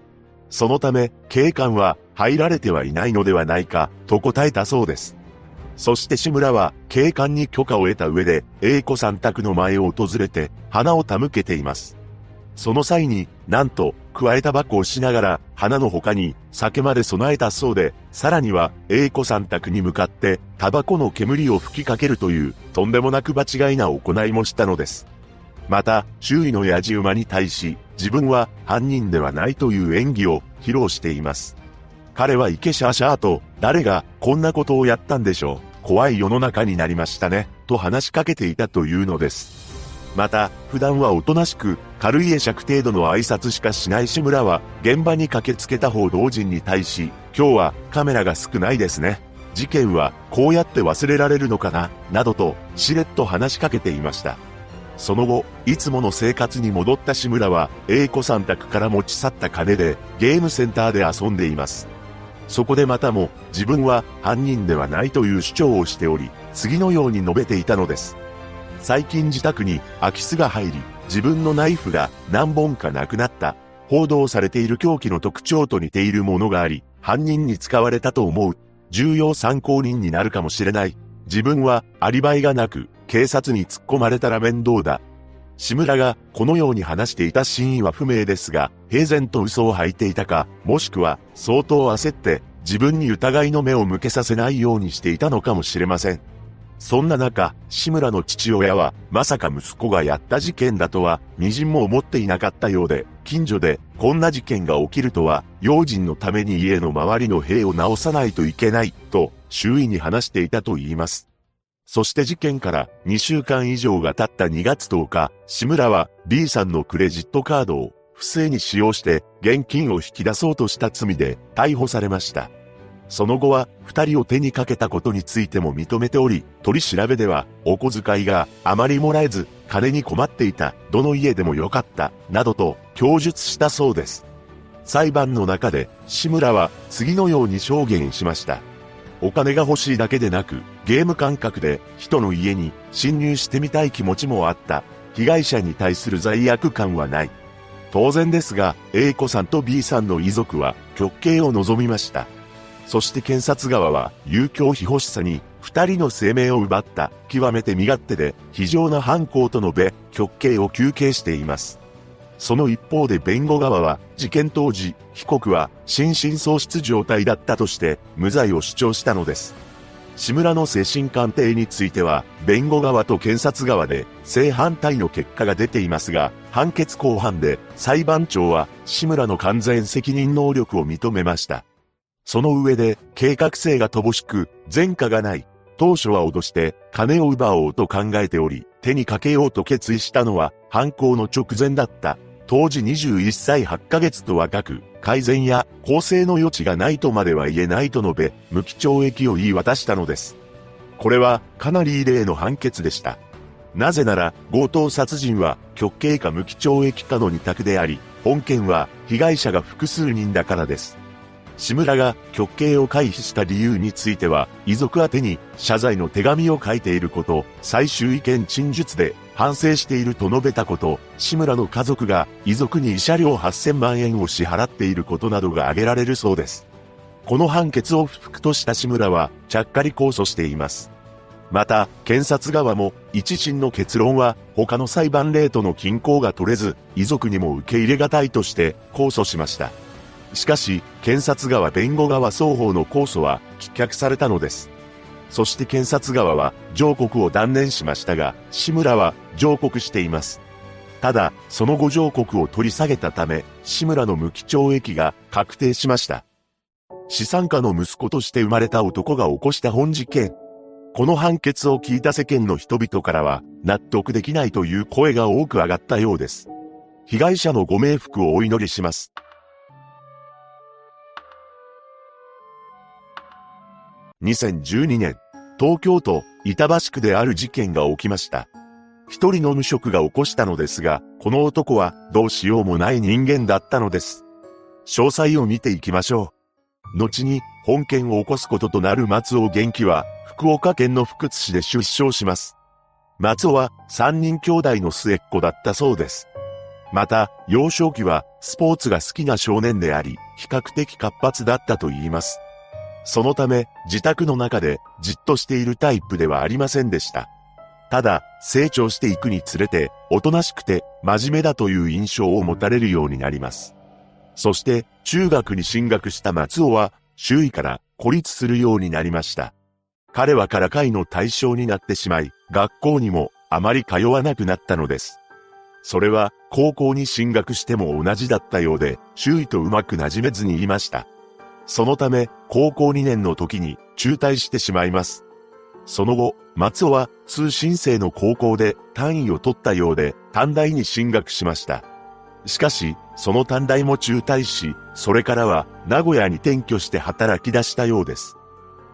そのため、警官は入られてはいないのではないか、と答えたそうです。そして志村は警官に許可を得た上で、英子さん宅の前を訪れて、花を手向けています。その際に、なんと、加えた箱をしながら、花の他に、酒まで備えたそうで、さらには、英子さん宅に向かって、タバコの煙を吹きかけるという、とんでもなく場違いな行いもしたのです。また、周囲のヤジ馬に対し、自分は犯人ではないという演技を披露しています。彼はイケシャーシャーと、誰がこんなことをやったんでしょう。怖い世の中になりましたね、と話しかけていたというのです。また、普段はおとなしく、軽い会釈程度の挨拶しかしない志村は、現場に駆けつけた報道陣に対し、今日はカメラが少ないですね。事件はこうやって忘れられるのかな、などと、しれっと話しかけていました。その後、いつもの生活に戻った志村は、英子さん宅から持ち去った金で、ゲームセンターで遊んでいます。そこでまたも、自分は犯人ではないという主張をしており、次のように述べていたのです。最近自宅に空き巣が入り、自分のナイフが何本かなくなった。報道されている凶器の特徴と似ているものがあり、犯人に使われたと思う。重要参考人になるかもしれない。自分はアリバイがなく、警察に突っ込まれたら面倒だ。志村がこのように話していた真意は不明ですが、平然と嘘を吐いていたか、もしくは相当焦って自分に疑いの目を向けさせないようにしていたのかもしれません。そんな中、志村の父親は、まさか息子がやった事件だとは、微塵も思っていなかったようで、近所で、こんな事件が起きるとは、用心のために家の周りの塀を直さないといけない、と、周囲に話していたと言います。そして事件から2週間以上が経った2月10日、志村は B さんのクレジットカードを不正に使用して現金を引き出そうとした罪で逮捕されました。その後は、二人を手にかけたことについても認めており、取り調べでは、お小遣いがあまりもらえず、金に困っていた、どの家でもよかった、などと供述したそうです。裁判の中で、志村は次のように証言しました。お金が欲しいだけでなく、ゲーム感覚で人の家に侵入してみたい気持ちもあった。被害者に対する罪悪感はない。当然ですが、A 子さんと B さんの遺族は極刑を望みました。そして検察側は、遊興非欲しさに、二人の生命を奪った、極めて身勝手で、非常な犯行と述べ、極刑を求刑しています。その一方で弁護側は、事件当時、被告は、心神喪失状態だったとして、無罪を主張したのです。志村の精神鑑定については、弁護側と検察側で正反対の結果が出ていますが、判決後半で裁判長は志村の完全責任能力を認めました。その上で、計画性が乏しく、前科がない。当初は脅して金を奪おうと考えており、手にかけようと決意したのは犯行の直前だった。当時21歳8ヶ月と若く、改善や更生の余地がないとまでは言えないと述べ、無期懲役を言い渡したのです。これはかなり異例の判決でした。なぜなら、強盗殺人は極刑か無期懲役かの二択であり、本件は被害者が複数人だからです。志村が極刑を回避した理由については、遺族宛に謝罪の手紙を書いていること、最終意見陳述で反省していると述べたこと、志村の家族が遺族に慰謝料8000万円を支払っていることなどが挙げられるそうです。この判決を不服とした志村は、ちゃっかり控訴しています。また、検察側も、一審の結論は、他の裁判例との均衡が取れず、遺族にも受け入れがたいとして、控訴しました。しかし、検察側弁護側双方の控訴は棄却されたのです。そして検察側は上告を断念しましたが、志村は上告しています。ただ、その後上告を取り下げたため、志村の無期懲役が確定しました。資産家の息子として生まれた男が起こした本事件。この判決を聞いた世間の人々からは、納得できないという声が多く上がったようです。被害者のご冥福をお祈りします。2012年、東京都板橋区である事件が起きました。一人の無職が起こしたのですが、この男はどうしようもない人間だったのです。詳細を見ていきましょう。後に本件を起こすこととなる松尾元気は、福岡県の福津市で出生します。松尾は三人兄弟の末っ子だったそうです。また、幼少期はスポーツが好きな少年であり、比較的活発だったと言います。そのため、自宅の中でじっとしているタイプではありませんでした。ただ、成長していくにつれて、おとなしくて真面目だという印象を持たれるようになります。そして、中学に進学した松尾は、周囲から孤立するようになりました。彼はからかいの対象になってしまい、学校にもあまり通わなくなったのです。それは、高校に進学しても同じだったようで、周囲とうまく馴染めずにいました。そのため、高校2年の時に中退してしまいます。その後、松尾は通信制の高校で単位を取ったようで短大に進学しました。しかし、その短大も中退し、それからは名古屋に転居して働き出したようです。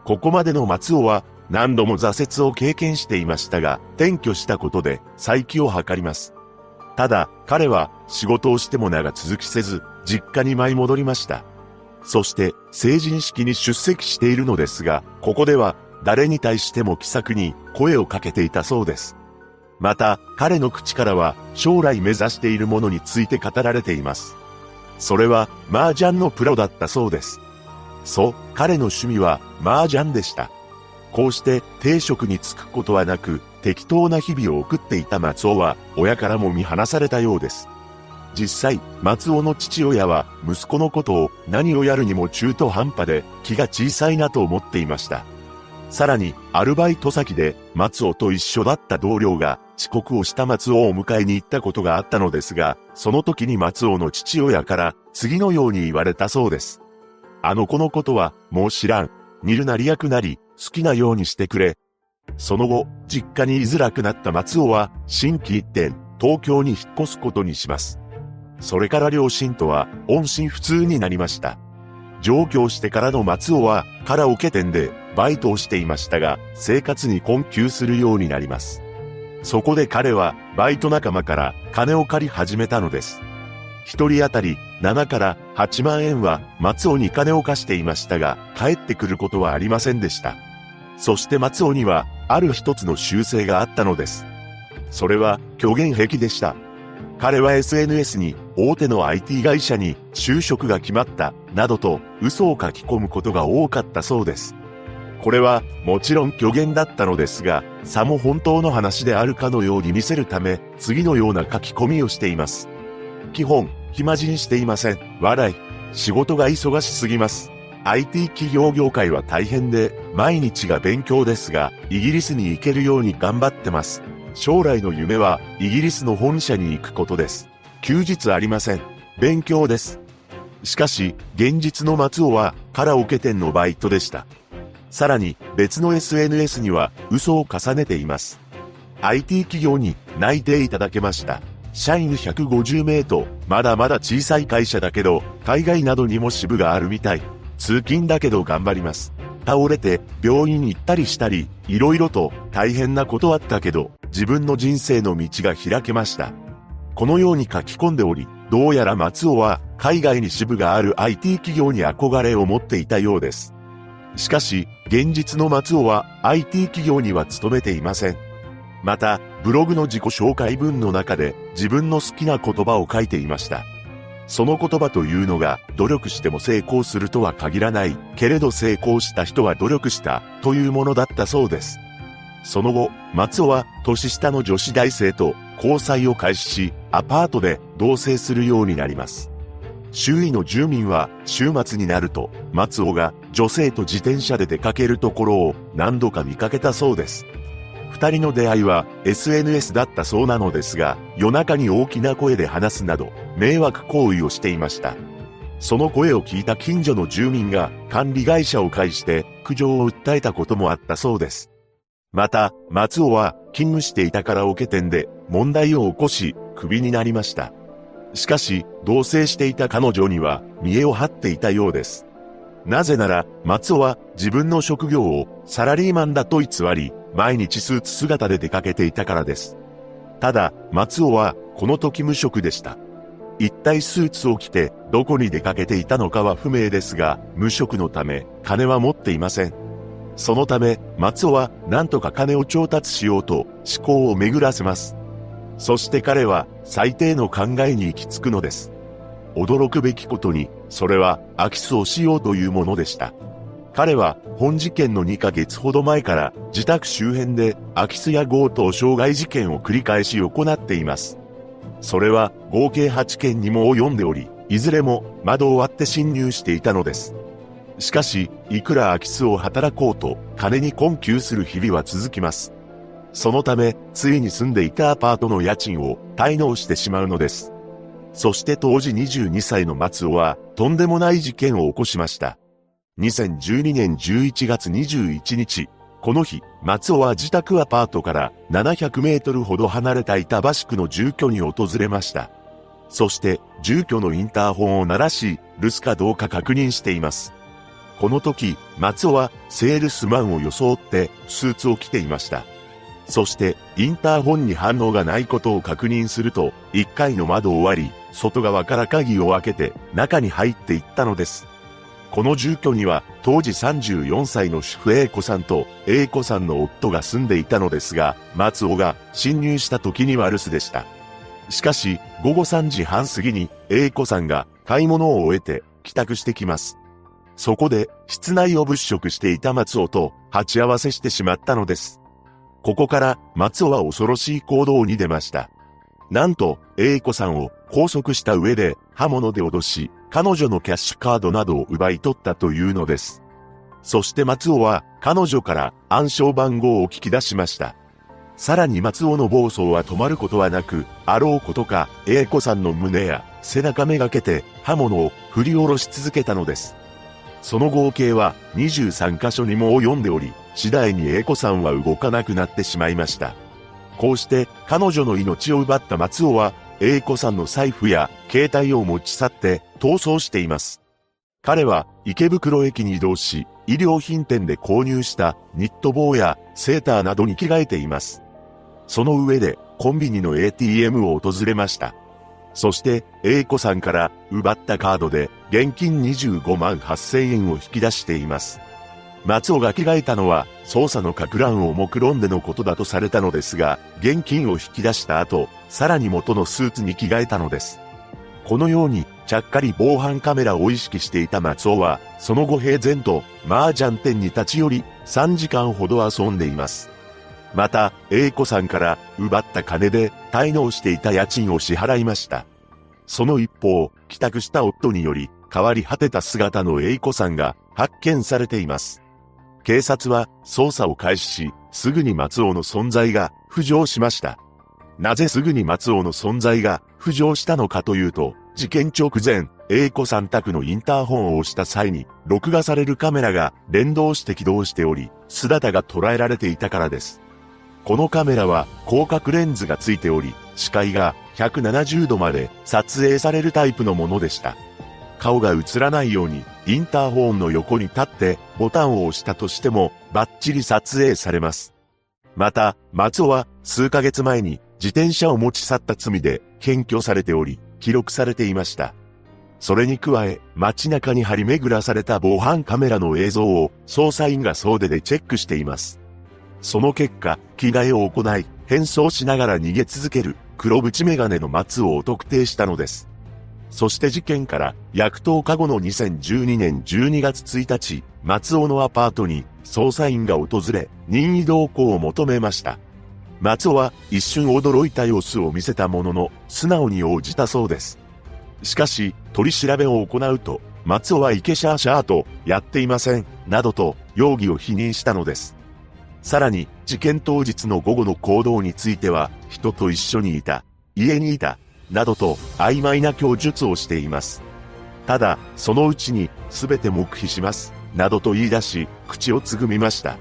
ここまでの松尾は何度も挫折を経験していましたが、転居したことで再起を図ります。ただ、彼は仕事をしても長続きせず、実家に舞い戻りました。そして成人式に出席しているのですが、ここでは誰に対しても気さくに声をかけていたそうです。また、彼の口からは将来目指しているものについて語られています。それは麻雀のプロだったそうです。そう、彼の趣味は麻雀でした。こうして定職に就くことはなく、適当な日々を送っていた松尾は、親からも見放されたようです。実際、松尾の父親は息子のことを何をやるにも中途半端で気が小さいなと思っていました。さらに、アルバイト先で松尾と一緒だった同僚が遅刻をした松尾を迎えに行ったことがあったのですが、その時に松尾の父親から次のように言われたそうです。あの子のことはもう知らん。煮るなり焼くなり好きなようにしてくれ。その後、実家に居づらくなった松尾は心機一転、東京に引っ越すことにします。それから両親とは音信不通になりました。上京してからの松尾はカラオケ店でバイトをしていましたが、生活に困窮するようになります。そこで彼はバイト仲間から金を借り始めたのです。一人当たり7から8万円は松尾に金を貸していましたが、帰ってくることはありませんでした。そして松尾にはある一つの習性があったのです。それは虚言癖でした。彼は SNS に大手の IT 会社に就職が決まったなどと嘘を書き込むことが多かったそうです。これはもちろん虚言だったのですが、さも本当の話であるかのように見せるため、次のような書き込みをしています。基本、暇人していません。笑い。仕事が忙しすぎます。IT 企業業界は大変で、毎日が勉強ですが、イギリスに行けるように頑張ってます。将来の夢はイギリスの本社に行くことです。休日ありません。勉強です。しかし、現実の松尾はカラオケ店のバイトでした。さらに別の SNS には嘘を重ねています。IT 企業に内定いただけました。社員150名と、まだまだ小さい会社だけど、海外などにも支部があるみたい。通勤だけど頑張ります。倒れて病院行ったりしたり、色々と大変なことあったけど、自分の人生の道が開けました。このように書き込んでおり、どうやら松尾は海外に支部がある IT 企業に憧れを持っていたようです。しかし、現実の松尾は IT 企業には勤めていません。また、ブログの自己紹介文の中で自分の好きな言葉を書いていました。その言葉というのが、努力しても成功するとは限らない、けれど成功した人は努力した、というものだったそうです。その後、松尾は年下の女子大生と交際を開始し、アパートで同棲するようになります。周囲の住民は週末になると、松尾が女性と自転車で出かけるところを何度か見かけたそうです。二人の出会いは SNS だったそうなのですが、夜中に大きな声で話すなど、迷惑行為をしていました。その声を聞いた近所の住民が管理会社を介して苦情を訴えたこともあったそうです。また、松尾は勤務していたカラオケ店で問題を起こし、クビになりました。しかし、同棲していた彼女には見栄を張っていたようです。なぜなら、松尾は自分の職業をサラリーマンだと偽り、毎日スーツ姿で出かけていたからです。ただ、松尾はこの時無職でした。一体スーツを着てどこに出かけていたのかは不明ですが、無職のため金は持っていません。そのため、松尾は何とか金を調達しようと思考を巡らせます。そして彼は最低の考えに行き着くのです。驚くべきことに、それは空き巣をしようというものでした。彼は本事件の2ヶ月ほど前から自宅周辺で空き巣や強盗傷害事件を繰り返し行っています。それは合計8件にも及んでおり、いずれも窓を割って侵入していたのです。しかし、いくら空き巣を働こうと金に困窮する日々は続きます。そのため、ついに住んでいたアパートの家賃を滞納してしまうのです。そして当時22歳の松尾は、とんでもない事件を起こしました。2012年11月21日、この日、松尾は自宅アパートから700メートルほど離れた板橋区の住居に訪れました。そして、住居のインターホンを鳴らし、留守かどうか確認しています。この時、松尾はセールスマンを装ってスーツを着ていました。そして、インターホンに反応がないことを確認すると、1階の窓を割り、外側から鍵を開けて中に入っていったのです。この住居には当時34歳の主婦 A 子さんと A 子さんの夫が住んでいたのですが、松尾が侵入した時には留守でした。しかし、午後3時半過ぎに A 子さんが買い物を終えて帰宅してきます。そこで室内を物色していた松尾と鉢合わせしてしまったのです。ここから松尾は恐ろしい行動に出ました。なんと、A 子さんを拘束した上で刃物で脅し、彼女のキャッシュカードなどを奪い取ったというのです。そして松尾は彼女から暗証番号を聞き出しました。さらに松尾の暴走は止まることはなく、あろうことか、A 子さんの胸や背中めがけて刃物を振り下ろし続けたのです。その合計は23箇所にも及んでおり、次第に A 子さんは動かなくなってしまいました。こうして彼女の命を奪った松尾は A 子さんの財布や携帯を持ち去って逃走しています。彼は池袋駅に移動し、衣料品店で購入したニット帽やセーターなどに着替えています。その上でコンビニの ATM を訪れました。そして A 子さんから奪ったカードで現金25万8000円を引き出しています。松尾が着替えたのは、捜査の格乱を目論んでのことだとされたのですが、現金を引き出した後、さらに元のスーツに着替えたのです。このように、ちゃっかり防犯カメラを意識していた松尾は、その後平然と、麻雀店に立ち寄り、3時間ほど遊んでいます。また、A 子さんから奪った金で滞納していた家賃を支払いました。その一方、帰宅した夫により、変わり果てた姿の A 子さんが発見されています。警察は捜査を開始し、すぐに松尾の存在が浮上しました。なぜすぐに松尾の存在が浮上したのかというと、事件直前、A 子さん宅のインターホンを押した際に、録画されるカメラが連動して起動しており、姿が捉えられていたからです。このカメラは広角レンズがついており、視界が170度まで撮影されるタイプのものでした。顔が映らないように、インターホンの横に立ってボタンを押したとしても、バッチリ撮影されます。また、松尾は数ヶ月前に自転車を持ち去った罪で検挙されており、記録されていました。それに加え、街中に張り巡らされた防犯カメラの映像を捜査員が総出でチェックしています。その結果、着替えを行い、変装しながら逃げ続ける黒縁メガネの松尾を特定したのです。そして事件から約10日後の2012年12月1日、松尾のアパートに捜査員が訪れ、任意同行を求めました。松尾は一瞬驚いた様子を見せたものの、素直に応じたそうです。しかし、取り調べを行うと、松尾はイケシャーシャーと、やっていません、などと、容疑を否認したのです。さらに、事件当日の午後の行動については、人と一緒にいた、家にいた、などと曖昧な供述をしています。ただ、そのうちに全て黙秘します、などと言い出し、口をつぐみました。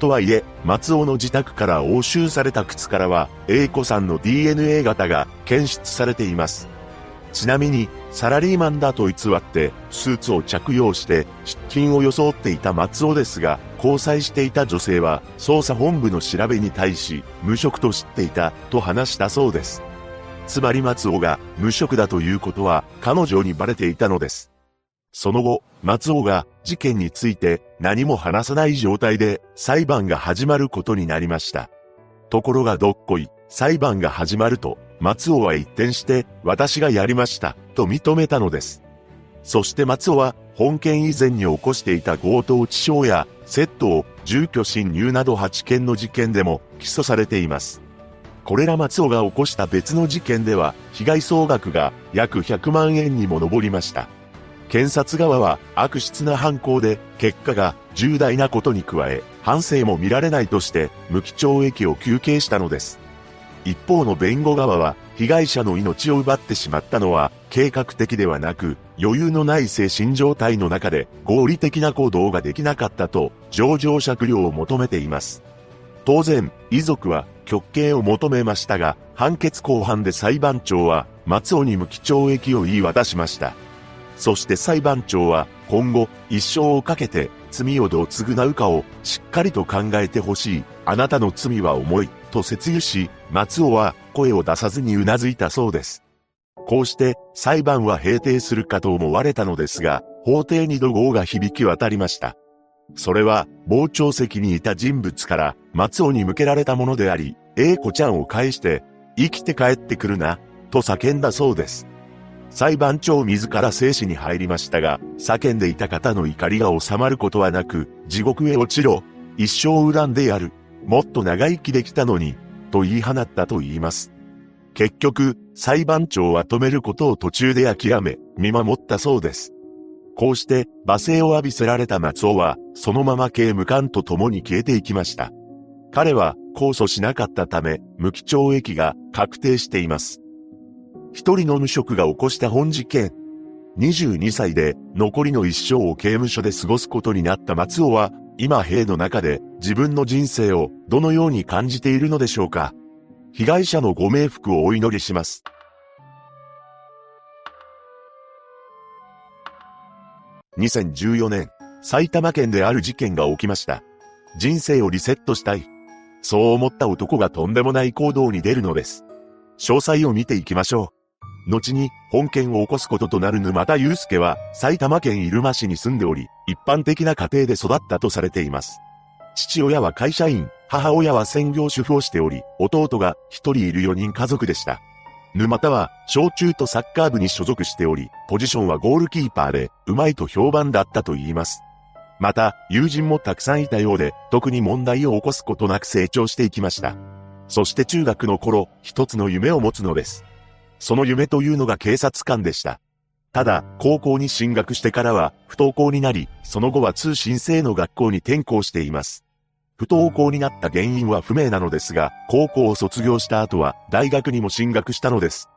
とはいえ、松尾の自宅から押収された靴からは、A 子さんの DNA 型が検出されています。ちなみに、サラリーマンだと偽って、スーツを着用して、出勤を装っていた松尾ですが、交際していた女性は、捜査本部の調べに対し、無職と知っていた、と話したそうです。つまり松尾が無職だということは、彼女にバレていたのです。その後、松尾が事件について何も話さない状態で裁判が始まることになりました。ところがどっこい、裁判が始まると、松尾は一転して、私がやりました、と認めたのです。そして松尾は、本件以前に起こしていた強盗致傷や、窃盗、住居侵入など8件の事件でも起訴されています。これら松尾が起こした別の事件では、被害総額が約100万円にも上りました。検察側は悪質な犯行で結果が重大なことに加え、反省も見られないとして無期懲役を求刑したのです。一方の弁護側は、被害者の命を奪ってしまったのは、計画的ではなく、余裕のない精神状態の中で合理的な行動ができなかったと、上場酌量を求めています。当然、遺族は極刑を求めましたが、判決後半で裁判長は、松尾に無期懲役を言い渡しました。そして裁判長は、今後、一生をかけて、罪をどう償うかを、しっかりと考えてほしい。あなたの罪は重い。と説諭し、松尾は声を出さずに頷いたそうです。こうして裁判は閉廷するかと思われたのですが、法廷に怒号が響き渡りました。それは、傍聴席にいた人物から松尾に向けられたものであり、英子ちゃんを返して、生きて帰ってくるな、と叫んだそうです。裁判長自ら生死に入りましたが、叫んでいた方の怒りが収まることはなく、地獄へ落ちろ、一生恨んでやる、もっと長生きできたのに、と言い放ったと言います。結局、裁判長は止めることを途中で諦め、見守ったそうです。こうして、罵声を浴びせられた松尾は、そのまま刑務官と共に消えていきました。彼は、控訴しなかったため、無期懲役が確定しています。一人の無職が起こした本事件。22歳で残りの一生を刑務所で過ごすことになった松尾は、今兵の中で自分の人生をどのように感じているのでしょうか被害者のご冥福をお祈りします。2014年、埼玉県である事件が起きました。人生をリセットしたい。そう思った男がとんでもない行動に出るのです。詳細を見ていきましょう。後に本件を起こすこととなる沼田祐介は埼玉県入間市に住んでおり、一般的な家庭で育ったとされています。父親は会社員、母親は専業主婦をしており、弟が一人いる4人家族でした。沼田は小中とサッカー部に所属しており、ポジションはゴールキーパーで、うまいと評判だったと言います。また、友人もたくさんいたようで、特に問題を起こすことなく成長していきました。そして中学の頃、一つの夢を持つのです。その夢というのが警察官でした。ただ、高校に進学してからは、不登校になり、その後は通信制の学校に転校しています。不登校になった原因は不明なのですが、高校を卒業した後は、大学にも進学したのです。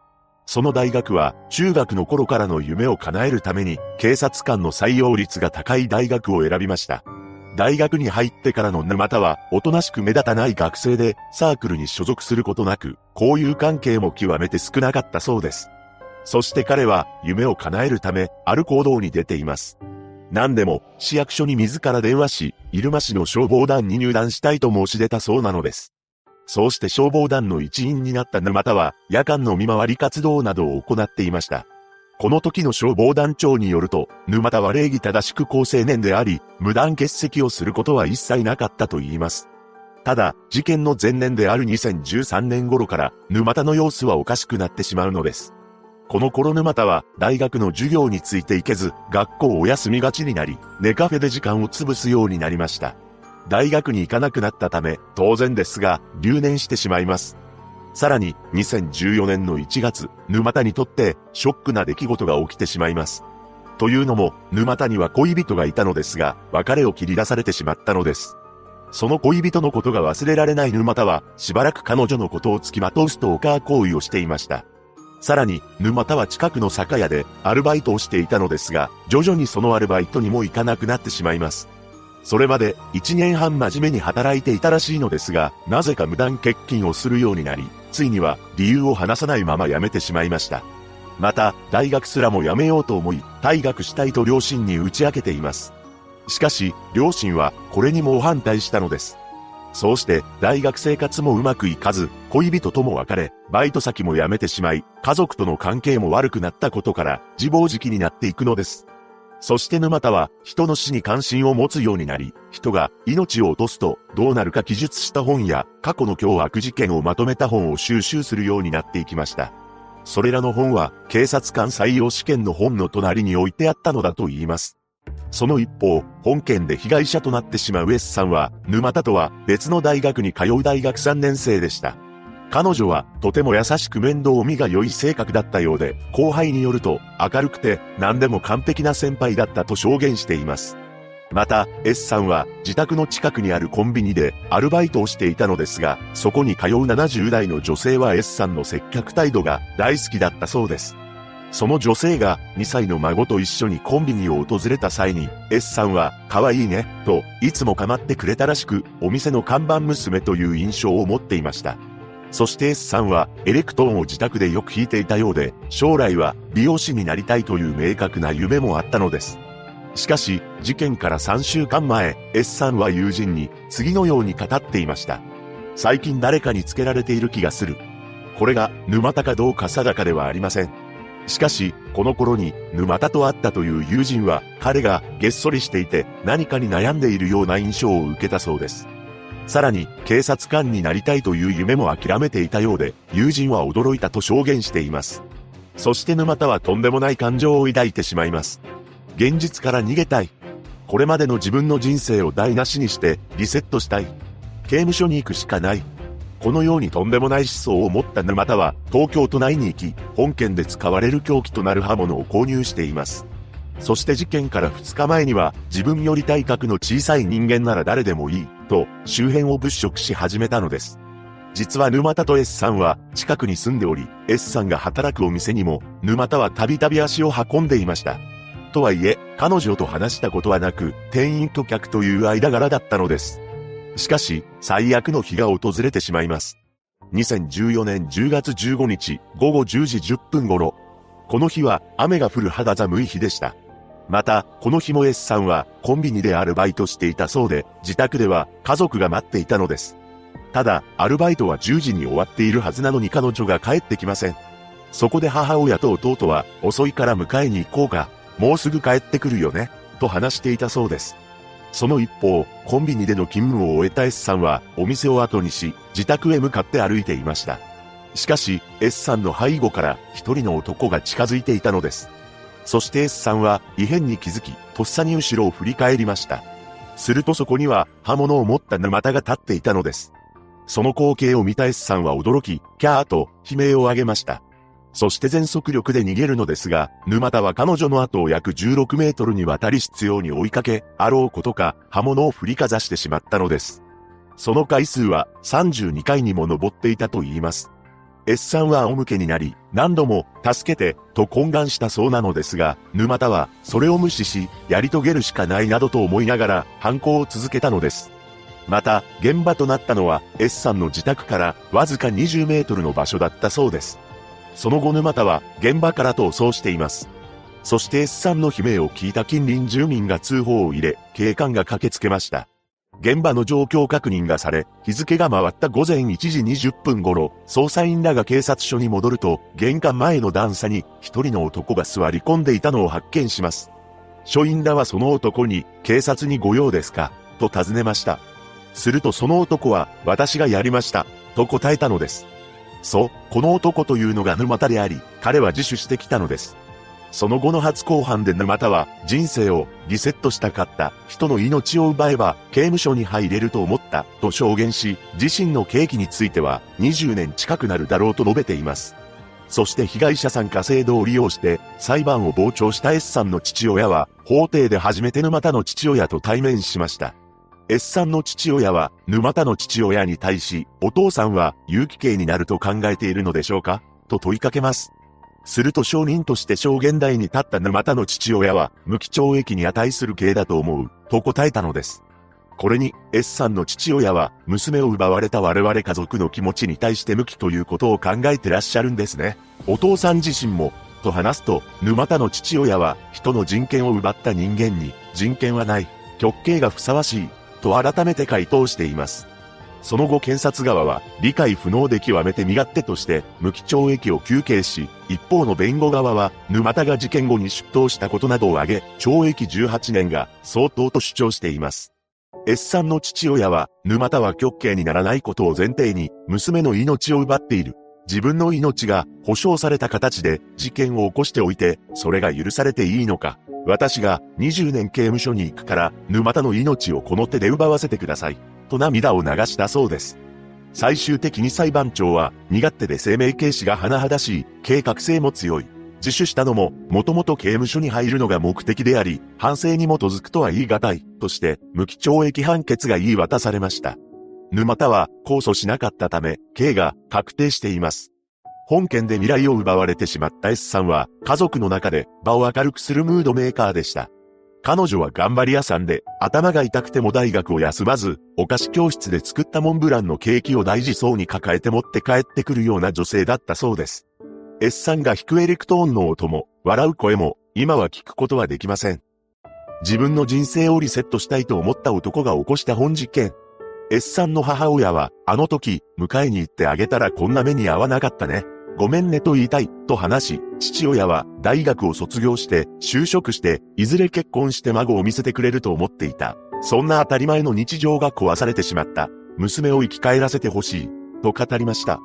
その大学は、中学の頃からの夢を叶えるために、警察官の採用率が高い大学を選びました。大学に入ってからの沼田は、おとなしく目立たない学生で、サークルに所属することなく、交友関係も極めて少なかったそうです。そして彼は夢を叶えるため、ある行動に出ています。何でも、市役所に自ら電話し、入間市の消防団に入団したいと申し出たそうなのです。そうして消防団の一員になった沼田は、夜間の見回り活動などを行っていました。この時の消防団長によると、沼田は礼儀正しく高青年であり、無断欠席をすることは一切なかったと言います。ただ、事件の前年である2013年頃から、沼田の様子はおかしくなってしまうのです。この頃沼田は大学の授業についていけず、学校を休みがちになり、ネカフェで時間を潰すようになりました。大学に行かなくなったため、当然ですが、留年してしまいます。さらに、2014年の1月、沼田にとってショックな出来事が起きてしまいます。というのも、沼田には恋人がいたのですが、別れを切り出されてしまったのです。その恋人のことが忘れられない沼田は、しばらく彼女のことを付きまとうストーカー行為をしていました。さらに、沼田は近くの酒屋でアルバイトをしていたのですが、徐々にそのアルバイトにも行かなくなってしまいます。それまで1年半真面目に働いていたらしいのですが、なぜか無断欠勤をするようになり、ついには理由を話さないまま辞めてしまいました。また、大学すらも辞めようと思い、退学したいと両親に打ち明けています。しかし、両親はこれにも反対したのです。そうして大学生活もうまくいかず、恋人とも別れ、バイト先も辞めてしまい、家族との関係も悪くなったことから自暴自棄になっていくのです。そして沼田は人の死に関心を持つようになり、人が命を落とすとどうなるか記述した本や過去の凶悪事件をまとめた本を収集するようになっていきました。それらの本は警察官採用試験の本の隣に置いてあったのだと言います。その一方、本件で被害者となってしまう S さんは、沼田とは別の大学に通う大学3年生でした。彼女はとても優しく面倒見が良い性格だったようで、後輩によると明るくて何でも完璧な先輩だったと証言しています。また、S さんは自宅の近くにあるコンビニでアルバイトをしていたのですが、そこに通う70代の女性は S さんの接客態度が大好きだったそうです。その女性が2歳の孫と一緒にコンビニを訪れた際に、S さんは、可愛いね、と、いつも構ってくれたらしく、お店の看板娘という印象を持っていました。そして S さんは、エレクトーンを自宅でよく弾いていたようで、将来は美容師になりたいという明確な夢もあったのです。しかし、事件から3週間前、S さんは友人に、次のように語っていました。最近誰かにつけられている気がする。これが沼田かどうか定かではありません。しかし、この頃に沼田と会ったという友人は、彼がげっそりしていて何かに悩んでいるような印象を受けたそうです。さらに、警察官になりたいという夢も諦めていたようで、友人は驚いたと証言しています。そして沼田はとんでもない感情を抱いてしまいます。現実から逃げたい。これまでの自分の人生を台無しにしてリセットしたい。刑務所に行くしかない。このようにとんでもない思想を持った沼田は、東京都内に行き、本件で使われる凶器となる刃物を購入しています。そして事件から2日前には、自分より体格の小さい人間なら誰でもいい、と周辺を物色し始めたのです。実は沼田と S さんは近くに住んでおり、S さんが働くお店にも、沼田はたびたび足を運んでいました。とはいえ、彼女と話したことはなく、店員と客という間柄だったのです。しかし、最悪の日が訪れてしまいます。2014年10月15日午後10時10分頃。この日は雨が降る肌寒い日でした。また、この日も S さんはコンビニでアルバイトしていたそうで、自宅では家族が待っていたのです。ただ、アルバイトは10時に終わっているはずなのに彼女が帰ってきません。そこで母親と弟は遅いから迎えに行こうか、もうすぐ帰ってくるよね、と話していたそうです。その一方、コンビニでの勤務を終えた S さんは、お店を後にし、自宅へ向かって歩いていました。しかし、S さんの背後から一人の男が近づいていたのです。そして S さんは異変に気づき、とっさに後ろを振り返りました。するとそこには刃物を持った沼田が立っていたのです。その光景を見た S さんは驚き、キャーと悲鳴を上げました。そして全速力で逃げるのですが、沼田は彼女の後を約16メートルにわたり執拗に追いかけ、あろうことか刃物を振りかざしてしまったのです。その回数は32回にも上っていたと言います。S さんは仰向けになり、何度も、助けて、と懇願したそうなのですが、沼田は、それを無視し、やり遂げるしかないなどと思いながら、犯行を続けたのです。また、現場となったのは、S さんの自宅から、わずか20メートルの場所だったそうです。その後沼田は現場から逃走しています。そして S さんの悲鳴を聞いた近隣住民が通報を入れ、警官が駆けつけました。現場の状況確認がされ、日付が回った午前1時20分頃、捜査員らが警察署に戻ると、玄関前の段差に一人の男が座り込んでいたのを発見します。署員らはその男に、警察に御用ですか？と尋ねました。するとその男は、私がやりました、と答えたのです。そう、この男というのが沼田であり、彼は自首してきたのです。その後の初公判で沼田は人生をリセットしたかった人の命を奪えば刑務所に入れると思ったと証言し自身の刑期については20年近くなるだろうと述べています。そして被害者参加制度を利用して裁判を傍聴した S さんの父親は法廷で初めて沼田の父親と対面しました。S さんの父親は、沼田の父親に対し、お父さんは有期刑になると考えているのでしょうか？と問いかけます。すると証人として証言台に立った沼田の父親は、無期懲役に値する刑だと思う、と答えたのです。これに、S さんの父親は、娘を奪われた我々家族の気持ちに対して無期ということを考えてらっしゃるんですね。お父さん自身も、と話すと、沼田の父親は人の人権を奪った人間に人権はない、極刑がふさわしい、と改めて回答しています。その後検察側は理解不能で極めて身勝手として無期懲役を求刑し、一方の弁護側は沼田が事件後に出頭したことなどを挙げ、懲役18年が相当と主張しています。S さんの父親は沼田は極刑にならないことを前提に娘の命を奪っている。自分の命が保証された形で事件を起こしておいて、それが許されていいのか。私が20年刑務所に行くから、沼田の命をこの手で奪わせてください。と涙を流したそうです。最終的に裁判長は、身勝手で生命軽視が甚だしい、計画性も強い。自首したのも、もともと刑務所に入るのが目的であり、反省に基づくとは言い難い、として、無期懲役判決が言い渡されました。沼田は、控訴しなかったため、刑が確定しています。本件で未来を奪われてしまった S さんは、家族の中で場を明るくするムードメーカーでした。彼女は頑張り屋さんで、頭が痛くても大学を休まず、お菓子教室で作ったモンブランのケーキを大事そうに抱えて持って帰ってくるような女性だったそうです。S さんが弾くエレクトーンの音も、笑う声も、今は聞くことはできません。自分の人生をリセットしたいと思った男が起こした本事件。S さんの母親は、あの時、迎えに行ってあげたらこんな目に遭わなかったね。ごめんねと言いたい、と話し、父親は大学を卒業して、就職して、いずれ結婚して孫を見せてくれると思っていた。そんな当たり前の日常が壊されてしまった。娘を生き返らせてほしい。と語りました。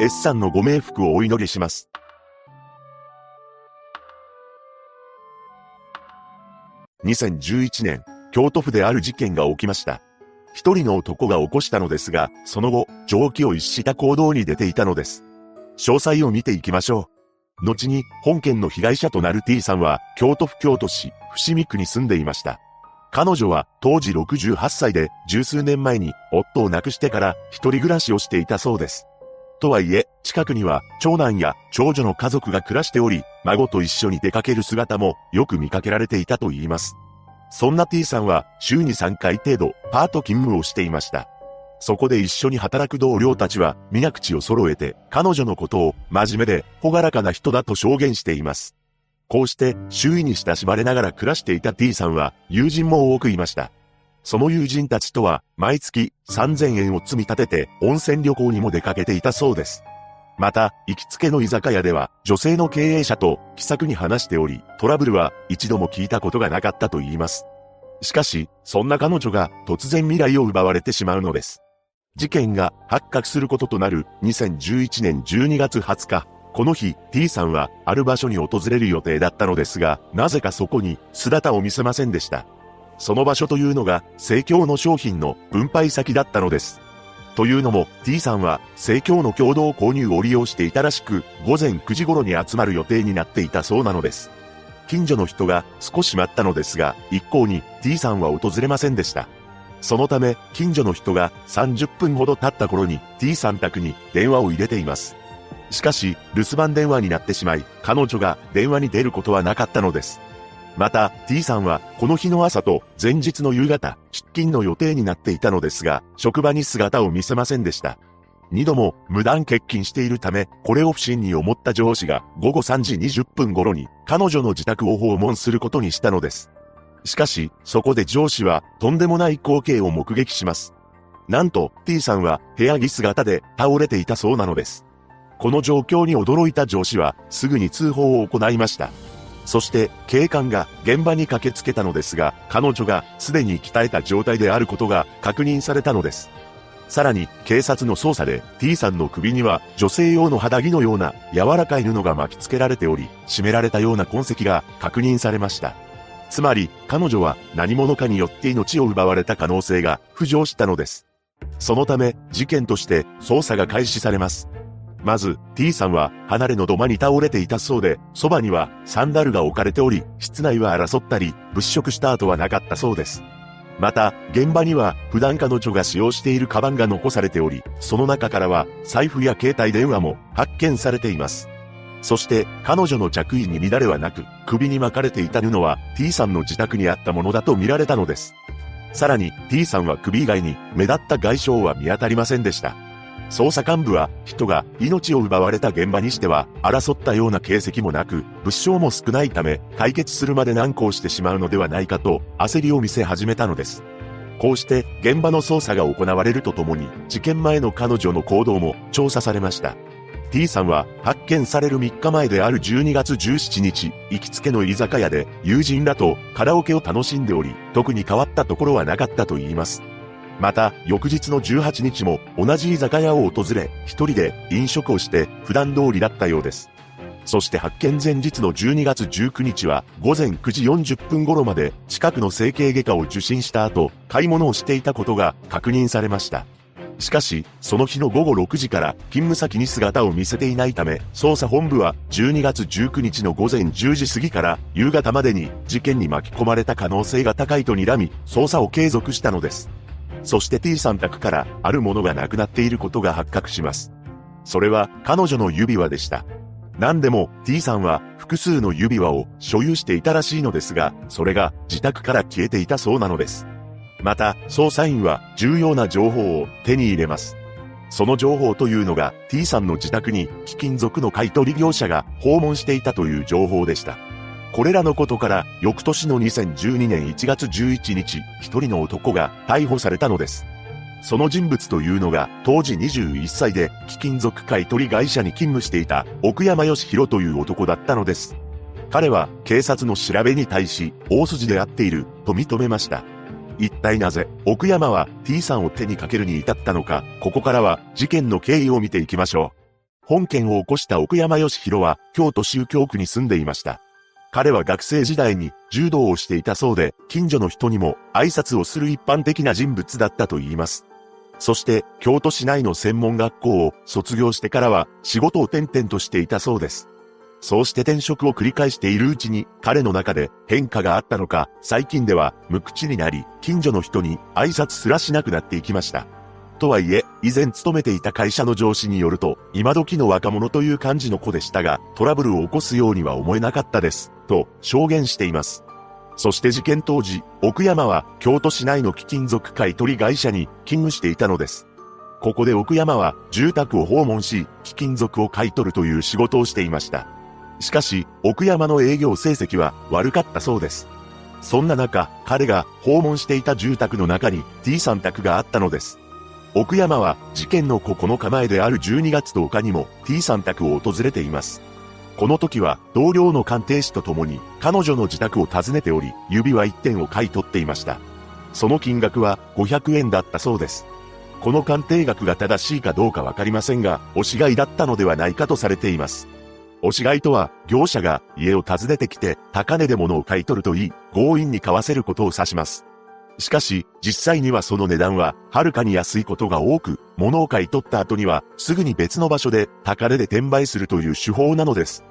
S さんのご冥福をお祈りします。2011年、京都府である事件が起きました。一人の男が起こしたのですが、その後、常軌を逸した行動に出ていたのです。詳細を見ていきましょう。後に本件の被害者となる T さんは京都府京都市伏見区に住んでいました。彼女は当時68歳で十数年前に夫を亡くしてから一人暮らしをしていたそうです。とはいえ、近くには長男や長女の家族が暮らしており、孫と一緒に出かける姿もよく見かけられていたと言います。そんな T さんは週に3回程度パート勤務をしていました。そこで一緒に働く同僚たちは、皆口を揃えて、彼女のことを、真面目で、ほがらかな人だと証言しています。こうして、周囲に親しまれながら暮らしていた T さんは、友人も多くいました。その友人たちとは、毎月3000円を積み立てて、温泉旅行にも出かけていたそうです。また、行きつけの居酒屋では、女性の経営者と気さくに話しており、トラブルは一度も聞いたことがなかったと言います。しかし、そんな彼女が突然未来を奪われてしまうのです。事件が発覚することとなる2011年12月20日、この日 T さんはある場所に訪れる予定だったのですが、なぜかそこに姿を見せませんでした。その場所というのが、生協の商品の分配先だったのです。というのも、T さんは、生協の共同購入を利用していたらしく、午前9時頃に集まる予定になっていたそうなのです。近所の人が少し待ったのですが、一向に T さんは訪れませんでした。そのため、近所の人が30分ほど経った頃に T さん宅に電話を入れています。しかし、留守番電話になってしまい、彼女が電話に出ることはなかったのです。また、T さんは、この日の朝と前日の夕方、出勤の予定になっていたのですが、職場に姿を見せませんでした。二度も無断欠勤しているため、これを不審に思った上司が午後3時20分頃に彼女の自宅を訪問することにしたのです。しかし、そこで上司はとんでもない光景を目撃します。なんと T さんは部屋着姿で倒れていたそうなのです。この状況に驚いた上司はすぐに通報を行いました。そして警官が現場に駆けつけたのですが、彼女がすでに鍛えた状態であることが確認されたのです。さらに警察の捜査で T さんの首には女性用の肌着のような柔らかい布が巻き付けられており、締められたような痕跡が確認されました。つまり、彼女は何者かによって命を奪われた可能性が浮上したのです。そのため、事件として捜査が開始されます。まず、T さんは離れの土間に倒れていたそうで、そばにはサンダルが置かれており、室内は争ったり、物色した跡はなかったそうです。また、現場には普段彼女が使用しているカバンが残されており、その中からは財布や携帯電話も発見されています。そして彼女の着衣に乱れはなく、首に巻かれていた布は T さんの自宅にあったものだと見られたのです。さらに T さんは首以外に目立った外傷は見当たりませんでした。捜査幹部は人が命を奪われた現場にしては争ったような形跡もなく物証も少ないため解決するまで難航してしまうのではないかと焦りを見せ始めたのです。こうして現場の捜査が行われるとともに事件前の彼女の行動も調査されました。T さんは発見される3日前である12月17日、行きつけの居酒屋で友人らとカラオケを楽しんでおり、特に変わったところはなかったと言います。また、翌日の18日も同じ居酒屋を訪れ、一人で飲食をして普段通りだったようです。そして発見前日の12月19日は午前9時40分頃まで近くの整形外科を受診した後、買い物をしていたことが確認されました。しかし、その日の午後6時から勤務先に姿を見せていないため、捜査本部は12月19日の午前10時過ぎから夕方までに事件に巻き込まれた可能性が高いと睨み、捜査を継続したのです。そして T さん宅からあるものがなくなっていることが発覚します。それは彼女の指輪でした。何でも T さんは複数の指輪を所有していたらしいのですが、それが自宅から消えていたそうなのです。また、捜査員は重要な情報を手に入れます。その情報というのが T さんの自宅に貴金属の買取業者が訪問していたという情報でした。これらのことから翌年の2012年1月11日、一人の男が逮捕されたのです。その人物というのが当時21歳で貴金属買取会社に勤務していた奥山義弘という男だったのです。彼は警察の調べに対し大筋であっていると認めました。一体なぜ、奥山は T さんを手にかけるに至ったのか、ここからは事件の経緯を見ていきましょう。本件を起こした奥山義弘は、京都宗教区に住んでいました。彼は学生時代に柔道をしていたそうで、近所の人にも挨拶をする一般的な人物だったと言います。そして、京都市内の専門学校を卒業してからは仕事を転々としていたそうです。そうして転職を繰り返しているうちに、彼の中で変化があったのか、最近では無口になり、近所の人に挨拶すらしなくなっていきました。とはいえ、以前勤めていた会社の上司によると、今時の若者という感じの子でしたが、トラブルを起こすようには思えなかったです、と証言しています。そして事件当時、奥山は京都市内の貴金属買取会社に勤務していたのです。ここで奥山は住宅を訪問し、貴金属を買い取るという仕事をしていました。しかし、奥山の営業成績は悪かったそうです。そんな中、彼が訪問していた住宅の中に T さん宅があったのです。奥山は事件の9日前である12月10日にも T さん宅を訪れています。この時は同僚の鑑定士と共に彼女の自宅を訪ねており、指輪1点を買い取っていました。その金額は500円だったそうです。この鑑定額が正しいかどうかわかりませんが、押し買いだったのではないかとされています。押し買いとは、業者が家を訪ねてきて、高値で物を買い取るといい、強引に買わせることを指します。しかし、実際にはその値段は、はるかに安いことが多く、物を買い取った後には、すぐに別の場所で、高値で転売するという手法なのです。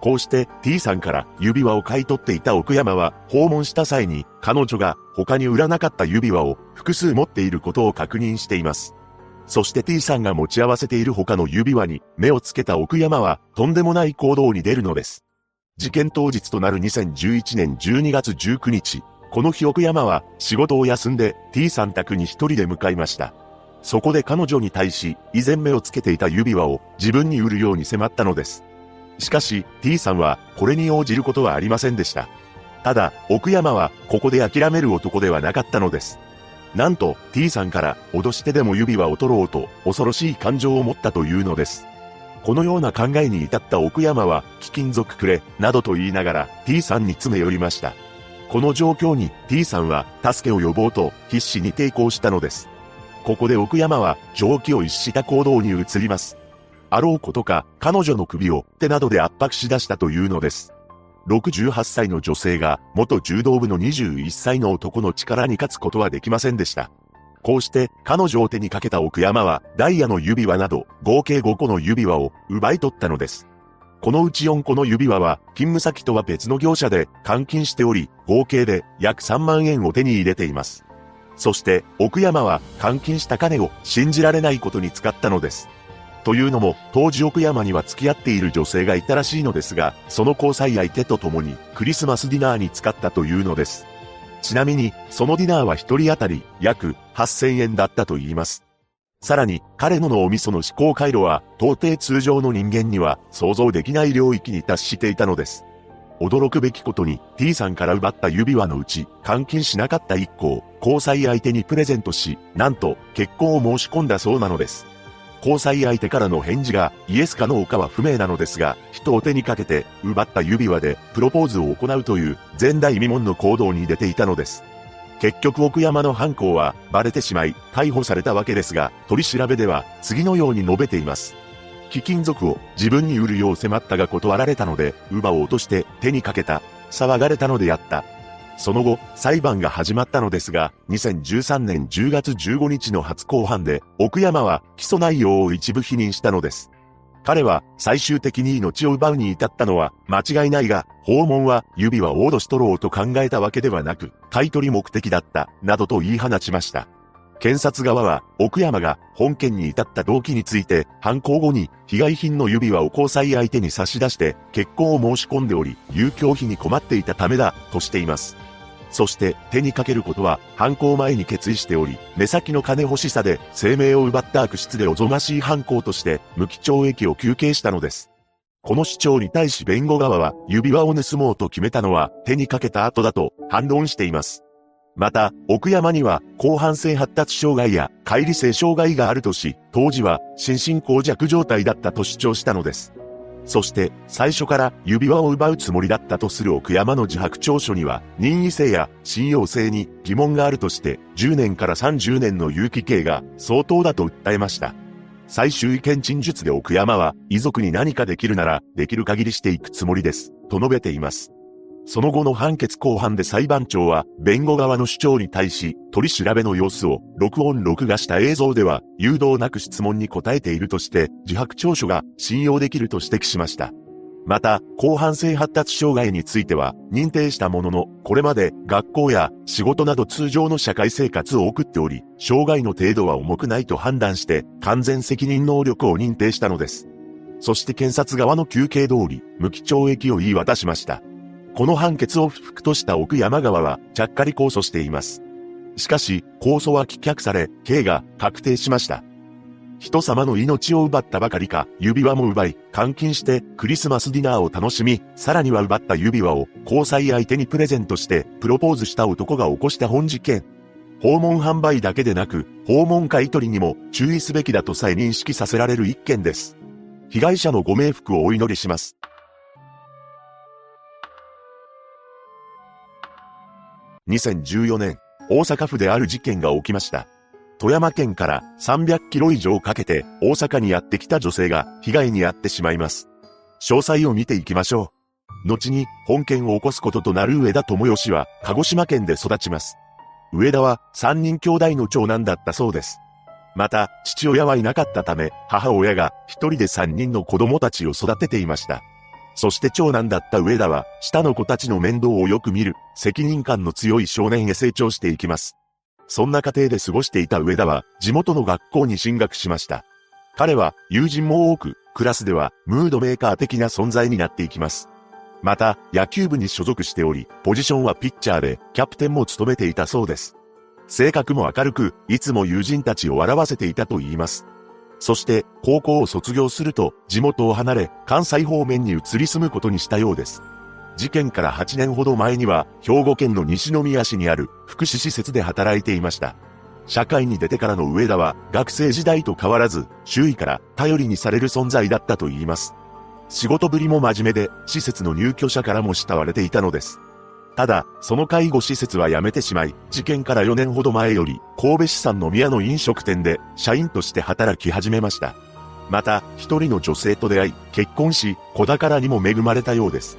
こうして T さんから指輪を買い取っていた奥山は訪問した際に彼女が他に売らなかった指輪を複数持っていることを確認しています。そして T さんが持ち合わせている他の指輪に目をつけた奥山はとんでもない行動に出るのです。事件当日となる2011年12月19日、この日奥山は仕事を休んで T さん宅に一人で向かいました。そこで彼女に対し、以前目をつけていた指輪を自分に売るように迫ったのです。しかし、T さんはこれに応じることはありませんでした。ただ、奥山はここで諦める男ではなかったのです。なんと T さんから脅してでも指輪を取ろうと恐ろしい感情を持ったというのです。このような考えに至った奥山は貴金属くれ、などと言いながら T さんに詰め寄りました。この状況に T さんは助けを呼ぼうと必死に抵抗したのです。ここで奥山は蒸気を逸した行動に移ります。あろうことか彼女の首を手などで圧迫し出したというのです。68歳の女性が元柔道部の21歳の男の力に勝つことはできませんでした。こうして彼女を手にかけた奥山はダイヤの指輪など合計5個の指輪を奪い取ったのです。このうち4個の指輪は勤務先とは別の業者で換金しており合計で約3万円を手に入れています。そして奥山は換金した金を信じられないことに使ったのです。というのも、当時奥山には付き合っている女性がいたらしいのですが、その交際相手と共にクリスマスディナーに使ったというのです。ちなみに、そのディナーは一人当たり約8000円だったと言います。さらに、彼の脳みその思考回路は、到底通常の人間には想像できない領域に達していたのです。驚くべきことに T さんから奪った指輪のうち、監禁しなかった1個を交際相手にプレゼントし、なんと結婚を申し込んだそうなのです。交際相手からの返事がイエスかノーかは不明なのですが、人を手にかけて奪った指輪でプロポーズを行うという前代未聞の行動に出ていたのです。結局奥山の犯行はバレてしまい逮捕されたわけですが、取り調べでは次のように述べています。貴金属を自分に売るよう迫ったが断られたので、馬を落として手にかけた。騒がれたのでやった。その後、裁判が始まったのですが、2013年10月15日の初公判で、奥山は起訴内容を一部否認したのです。彼は最終的に命を奪うに至ったのは間違いないが、訪問は指輪を脅し取ろうと考えたわけではなく、買い取り目的だった、などと言い放ちました。検察側は、奥山が本件に至った動機について、犯行後に被害品の指輪を交際相手に差し出して結婚を申し込んでおり、遊興費に困っていたためだ、としています。そして手にかけることは犯行前に決意しており、目先の金欲しさで生命を奪った悪質でおぞましい犯行として無期懲役を求刑したのです。この主張に対し弁護側は指輪を盗もうと決めたのは手にかけた後だと反論しています。また、奥山には後半性発達障害や乖離性障害があるとし、当時は心神耗弱状態だったと主張したのです。そして最初から指輪を奪うつもりだったとする奥山の自白調書には任意性や信用性に疑問があるとして10年から30年の有期刑が相当だと訴えました。最終意見陳述で奥山は遺族に何かできるならできる限りしていくつもりです。と述べています。その後の判決後半で裁判長は、弁護側の主張に対し、取り調べの様子を、録音録画した映像では、誘導なく質問に答えているとして、自白調書が信用できると指摘しました。また、後半性発達障害については、認定したものの、これまで学校や仕事など通常の社会生活を送っており、障害の程度は重くないと判断して、完全責任能力を認定したのです。そして検察側の休憩通り、無期懲役を言い渡しました。この判決を不服とした奥山川は、ちゃっかり控訴しています。しかし、控訴は棄却され、刑が確定しました。人様の命を奪ったばかりか、指輪も奪い、監禁してクリスマスディナーを楽しみ、さらには奪った指輪を交際相手にプレゼントしてプロポーズした男が起こした本事件。訪問販売だけでなく、訪問買取にも注意すべきだとさえ認識させられる一件です。被害者のご冥福をお祈りします。2014年、大阪府である事件が起きました。富山県から300キロ以上かけて大阪にやってきた女性が被害に遭ってしまいます。詳細を見ていきましょう。後に本件を起こすこととなる上田智義は鹿児島県で育ちます。上田は3人兄弟の長男だったそうです。また、父親はいなかったため、母親が一人で3人の子供たちを育てていました。そして長男だった上田は、下の子たちの面倒をよく見る、責任感の強い少年へ成長していきます。そんな家庭で過ごしていた上田は、地元の学校に進学しました。彼は、友人も多く、クラスでは、ムードメーカー的な存在になっていきます。また、野球部に所属しており、ポジションはピッチャーで、キャプテンも務めていたそうです。性格も明るく、いつも友人たちを笑わせていたと言います。そして高校を卒業すると地元を離れ関西方面に移り住むことにしたようです。事件から8年ほど前には兵庫県の西宮市にある福祉施設で働いていました。社会に出てからの上田は学生時代と変わらず周囲から頼りにされる存在だったと言います。仕事ぶりも真面目で施設の入居者からも慕われていたのです。ただ、その介護施設は辞めてしまい、事件から4年ほど前より、神戸市産の宮の飲食店で、社員として働き始めました。また、一人の女性と出会い、結婚し、子宝にも恵まれたようです。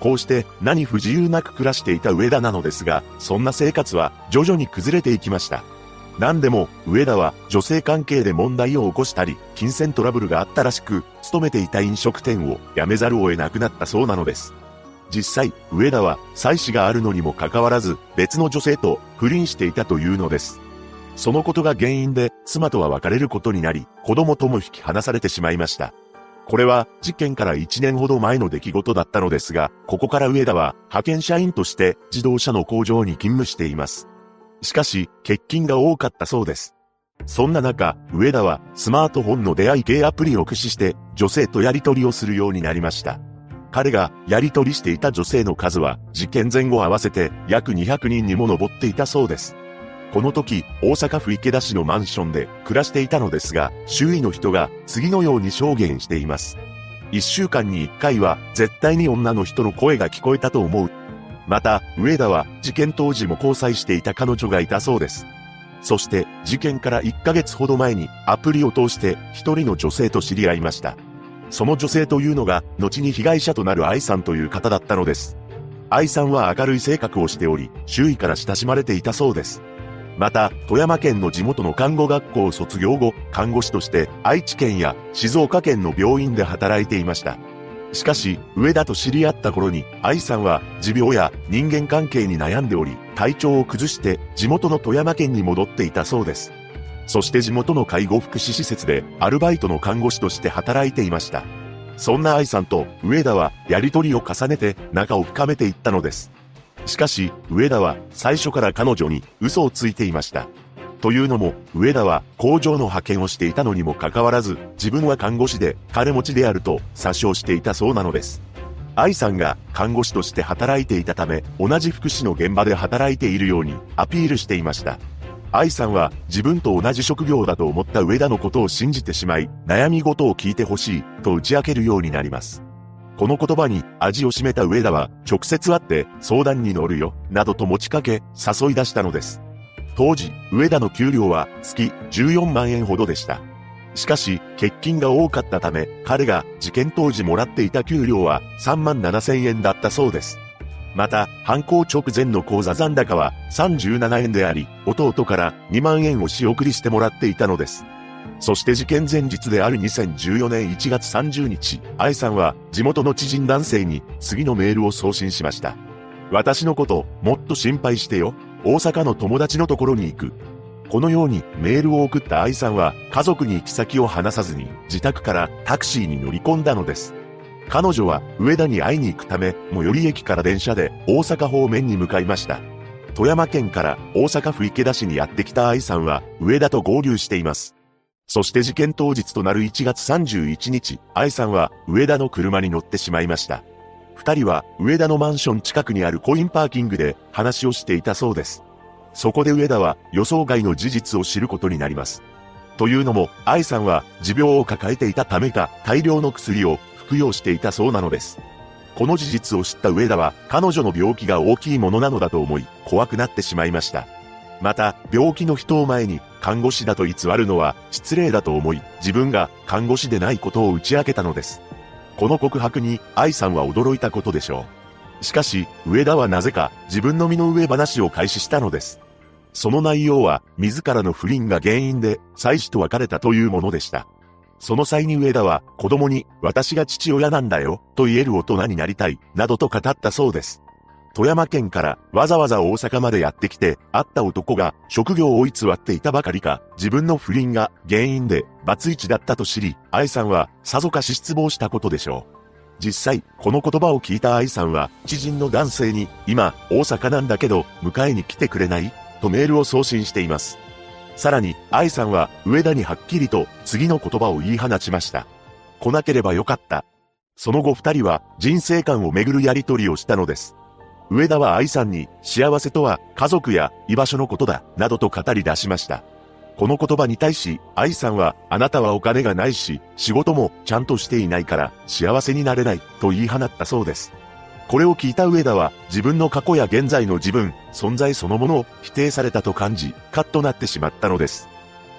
こうして何不自由なく暮らしていた上田なのですが、そんな生活は徐々に崩れていきました。何でも、上田は女性関係で問題を起こしたり、金銭トラブルがあったらしく、勤めていた飲食店を辞めざるを得なくなったそうなのです。実際、上田は、妻子があるのにもかかわらず、別の女性と不倫していたというのです。そのことが原因で、妻とは別れることになり、子供とも引き離されてしまいました。これは、事件から1年ほど前の出来事だったのですが、ここから上田は、派遣社員として自動車の工場に勤務しています。しかし、欠勤が多かったそうです。そんな中、上田はスマートフォンの出会い系アプリを駆使して女性とやり取りをするようになりました。彼がやり取りしていた女性の数は事件前後合わせて約200人にも上っていたそうです。この時、大阪府池田市のマンションで暮らしていたのですが、周囲の人が次のように証言しています。一週間に一回は絶対に女の人の声が聞こえたと思う。また、上田は事件当時も交際していた彼女がいたそうです。そして、事件から1ヶ月ほど前にアプリを通して一人の女性と知り合いました。その女性というのが、後に被害者となる愛さんという方だったのです。愛さんは明るい性格をしており、周囲から親しまれていたそうです。また、富山県の地元の看護学校を卒業後、看護師として愛知県や静岡県の病院で働いていました。しかし、上田と知り合った頃に、愛さんは持病や人間関係に悩んでおり、体調を崩して地元の富山県に戻っていたそうです。そして地元の介護福祉施設でアルバイトの看護師として働いていました。そんな愛さんと上田はやりとりを重ねて仲を深めていったのです。しかし、上田は最初から彼女に嘘をついていました。というのも、上田は工場の派遣をしていたのにもかかわらず、自分は看護師で金持ちであると詐称していたそうなのです。愛さんが看護師として働いていたため、同じ福祉の現場で働いているようにアピールしていました。愛さんは自分と同じ職業だと思った上田のことを信じてしまい、悩み事を聞いてほしいと打ち明けるようになります。この言葉に味を占めた上田は直接会って相談に乗るよ、などと持ちかけ誘い出したのです。当時、上田の給料は月14万円ほどでした。しかし、欠勤が多かったため、彼が事件当時もらっていた給料は3万7千円だったそうです。また、犯行直前の口座残高は37円であり、弟から2万円を仕送りしてもらっていたのです。そして事件前日である2014年1月30日、愛さんは地元の知人男性に次のメールを送信しました。私のこと、もっと心配してよ。大阪の友達のところに行く。このようにメールを送った愛さんは家族に行き先を話さずに自宅からタクシーに乗り込んだのです。彼女は上田に会いに行くため、最寄り駅から電車で大阪方面に向かいました。富山県から大阪府池田市にやってきた愛さんは上田と合流しています。そして事件当日となる1月31日、愛さんは上田の車に乗ってしまいました。二人は上田のマンション近くにあるコインパーキングで話をしていたそうです。そこで上田は予想外の事実を知ることになります。というのも、愛さんは持病を抱えていたためか大量の薬を服用していたそうなのです。この事実を知った上田は、彼女の病気が大きいものなのだと思い、怖くなってしまいました。また、病気の人を前に、看護師だと偽るのは失礼だと思い、自分が看護師でないことを打ち明けたのです。この告白に、愛さんは驚いたことでしょう。しかし、上田はなぜか自分の身の上話を開始したのです。その内容は、自らの不倫が原因で、妻子と別れたというものでした。その際に上田は子供に私が父親なんだよと言える大人になりたいなどと語ったそうです。富山県からわざわざ大阪までやってきて会った男が職業を偽っていたばかりか自分の不倫が原因でバツイチだったと知り愛さんはさぞかし失望したことでしょう。実際、この言葉を聞いた愛さんは知人の男性に今大阪なんだけど迎えに来てくれない？とメールを送信しています。さらに、愛さんは上田にはっきりと次の言葉を言い放ちました。来なければよかった。その後二人は人生観をめぐるやりとりをしたのです。上田は愛さんに幸せとは家族や居場所のことだ、などと語り出しました。この言葉に対し、愛さんは、あなたはお金がないし、仕事もちゃんとしていないから幸せになれない、と言い放ったそうです。これを聞いた上田は自分の過去や現在の自分、存在そのものを否定されたと感じ、カッとなってしまったのです。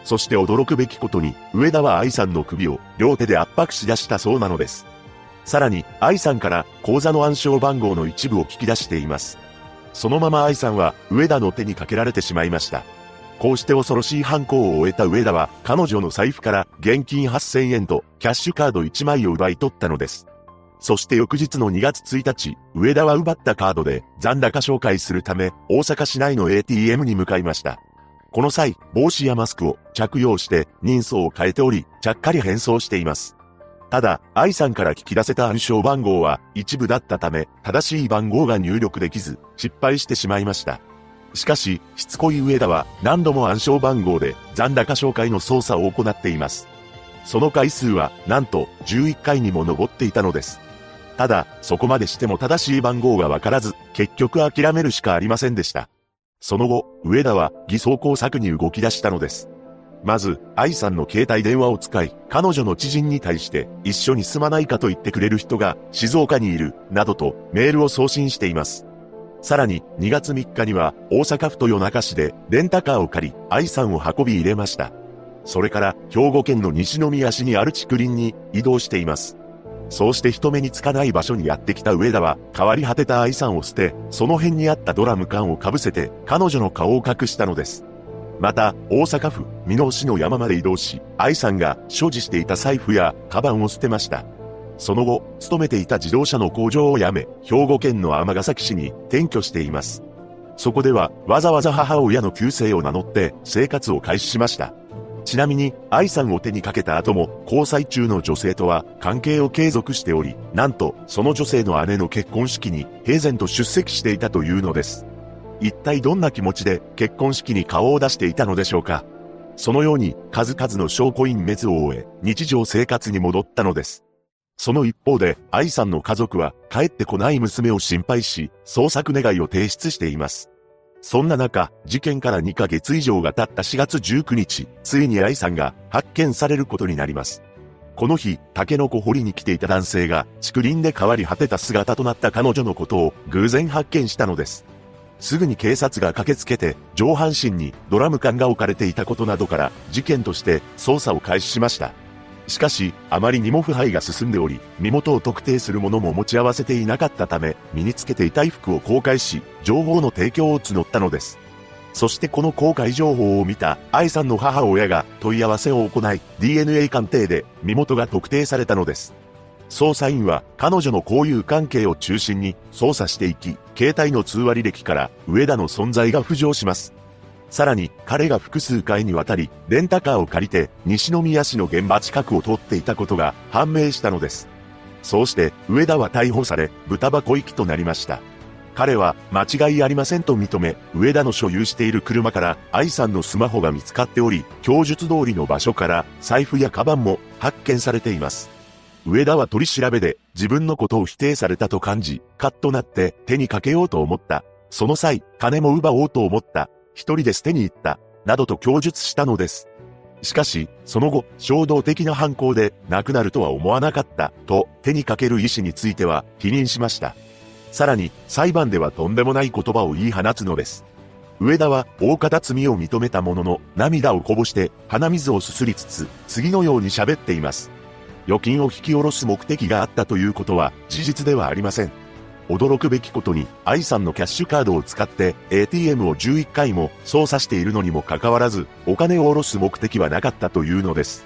そして驚くべきことに、上田は愛さんの首を両手で圧迫し出したそうなのです。さらに、愛さんから口座の暗証番号の一部を聞き出しています。そのまま愛さんは上田の手にかけられてしまいました。こうして恐ろしい犯行を終えた上田は彼女の財布から現金8000円とキャッシュカード1枚を奪い取ったのです。そして翌日の2月1日、上田は奪ったカードで残高紹介するため大阪市内の ATM に向かいました。この際、帽子やマスクを着用して人相を変えており、ちゃっかり変装しています。ただ、愛さんから聞き出せた暗証番号は一部だったため、正しい番号が入力できず、失敗してしまいました。しかし、しつこい上田は何度も暗証番号で残高紹介の操作を行っています。その回数はなんと11回にも上っていたのです。ただ、そこまでしても正しい番号がわからず、結局諦めるしかありませんでした。その後、上田は偽装工作に動き出したのです。まず、愛さんの携帯電話を使い、彼女の知人に対して一緒に住まないかと言ってくれる人が静岡にいる、などとメールを送信しています。さらに、2月3日には大阪府豊中市でレンタカーを借り、愛さんを運び入れました。それから、兵庫県の西宮市にある竹林に移動しています。そうして人目につかない場所にやってきた上田は、変わり果てた愛さんを捨て、その辺にあったドラム缶をかぶせて、彼女の顔を隠したのです。また、大阪府、美濃市の山まで移動し、愛さんが所持していた財布や、カバンを捨てました。その後、勤めていた自動車の工場を辞め、兵庫県の尼崎市に転居しています。そこでは、わざわざ母親の旧姓を名乗って生活を開始しました。ちなみに、愛さんを手にかけた後も、交際中の女性とは関係を継続しており、なんと、その女性の姉の結婚式に平然と出席していたというのです。一体どんな気持ちで結婚式に顔を出していたのでしょうか？そのように数々の証拠隠滅を終え、日常生活に戻ったのです。その一方で、愛さんの家族は帰ってこない娘を心配し、捜索願いを提出しています。そんな中、事件から2ヶ月以上が経った4月19日、ついに愛さんが発見されることになります。この日、タケノコ掘りに来ていた男性が、竹林で変わり果てた姿となった彼女のことを偶然発見したのです。すぐに警察が駆けつけて、上半身にドラム缶が置かれていたことなどから、事件として捜査を開始しました。しかし、あまりにも腐敗が進んでおり、身元を特定するものも持ち合わせていなかったため、身につけていた衣服を公開し、情報の提供を募ったのです。そしてこの公開情報を見た愛さんの母親が問い合わせを行い、DNA 鑑定で身元が特定されたのです。捜査員は彼女の交友関係を中心に捜査していき、携帯の通話履歴から上田の存在が浮上します。さらに、彼が複数回にわたり、レンタカーを借りて、西宮市の現場近くを通っていたことが判明したのです。そうして、上田は逮捕され、豚箱行きとなりました。彼は、間違いありませんと認め、上田の所有している車から、愛さんのスマホが見つかっており、供述通りの場所から、財布やカバンも発見されています。上田は取り調べで、自分のことを否定されたと感じ、カッとなって手にかけようと思った。その際、金も奪おうと思った。一人で捨てに行った、などと供述したのです。しかし、その後、衝動的な犯行で亡くなるとは思わなかった、と手にかける意思については否認しました。さらに、裁判ではとんでもない言葉を言い放つのです。上田は大方罪を認めたものの、涙をこぼして鼻水をすすりつつ、次のように喋っています。預金を引き下ろす目的があったということは事実ではありません。驚くべきことに、愛さんのキャッシュカードを使って ATM を11回も操作しているのにもかかわらず、お金を下ろす目的はなかったというのです。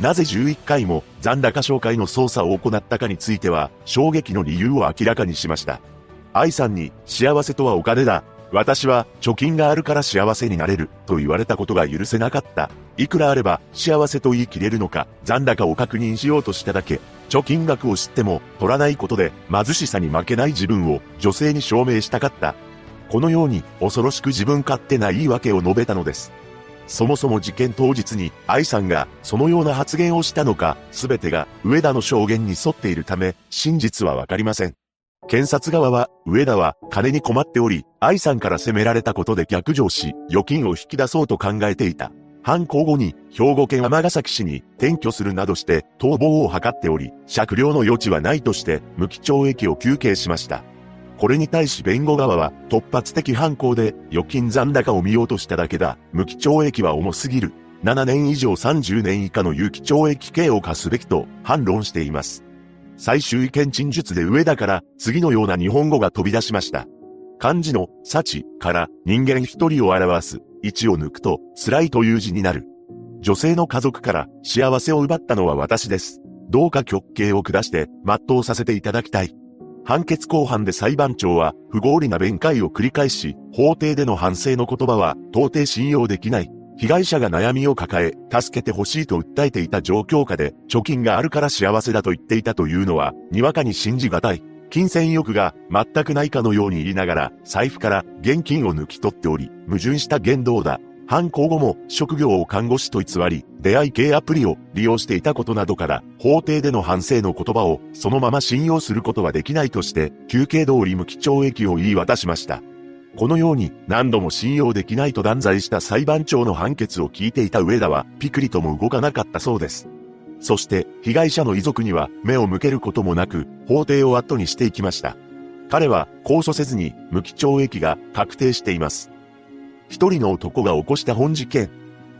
なぜ11回も残高紹介の操作を行ったかについては、衝撃の理由を明らかにしました。愛さんに、幸せとはお金だ。私は、貯金があるから幸せになれる、と言われたことが許せなかった。いくらあれば、幸せと言い切れるのか、残高を確認しようとしただけ。貯金額を知っても取らないことで貧しさに負けない自分を女性に証明したかった。このように恐ろしく自分勝手な言い訳を述べたのです。そもそも事件当日に愛さんがそのような発言をしたのか、すべてが上田の証言に沿っているため、真実はわかりません。検察側は、上田は金に困っており、愛さんから責められたことで逆上し、預金を引き出そうと考えていた。犯行後に兵庫県尼崎市に転居するなどして逃亡を図っており、酌量の余地はないとして無期懲役を求刑しました。これに対し弁護側は突発的犯行で預金残高を見ようとしただけだ。無期懲役は重すぎる。7年以上30年以下の有期懲役刑を課すべきと反論しています。最終意見陳述で上だから次のような日本語が飛び出しました。漢字の幸から人間一人を表す1を抜くと、辛いという字になる。女性の家族から幸せを奪ったのは私です。どうか極刑を下して全うさせていただきたい。判決公判で裁判長は不合理な弁解を繰り返し、法廷での反省の言葉は到底信用できない。被害者が悩みを抱え、助けてほしいと訴えていた状況下で、貯金があるから幸せだと言っていたというのは、にわかに信じがたい。金銭欲が全くないかのように言いながら財布から現金を抜き取っており、矛盾した言動だ。犯行後も職業を看護師と偽り、出会い系アプリを利用していたことなどから、法廷での反省の言葉をそのまま信用することはできないとして、休憩通り無期懲役を言い渡しました。このように何度も信用できないと断罪した裁判長の判決を聞いていた上田はピクリとも動かなかったそうです。そして被害者の遺族には目を向けることもなく法廷を後にしていきました。彼は控訴せずに無期懲役が確定しています。一人の男が起こした本事件。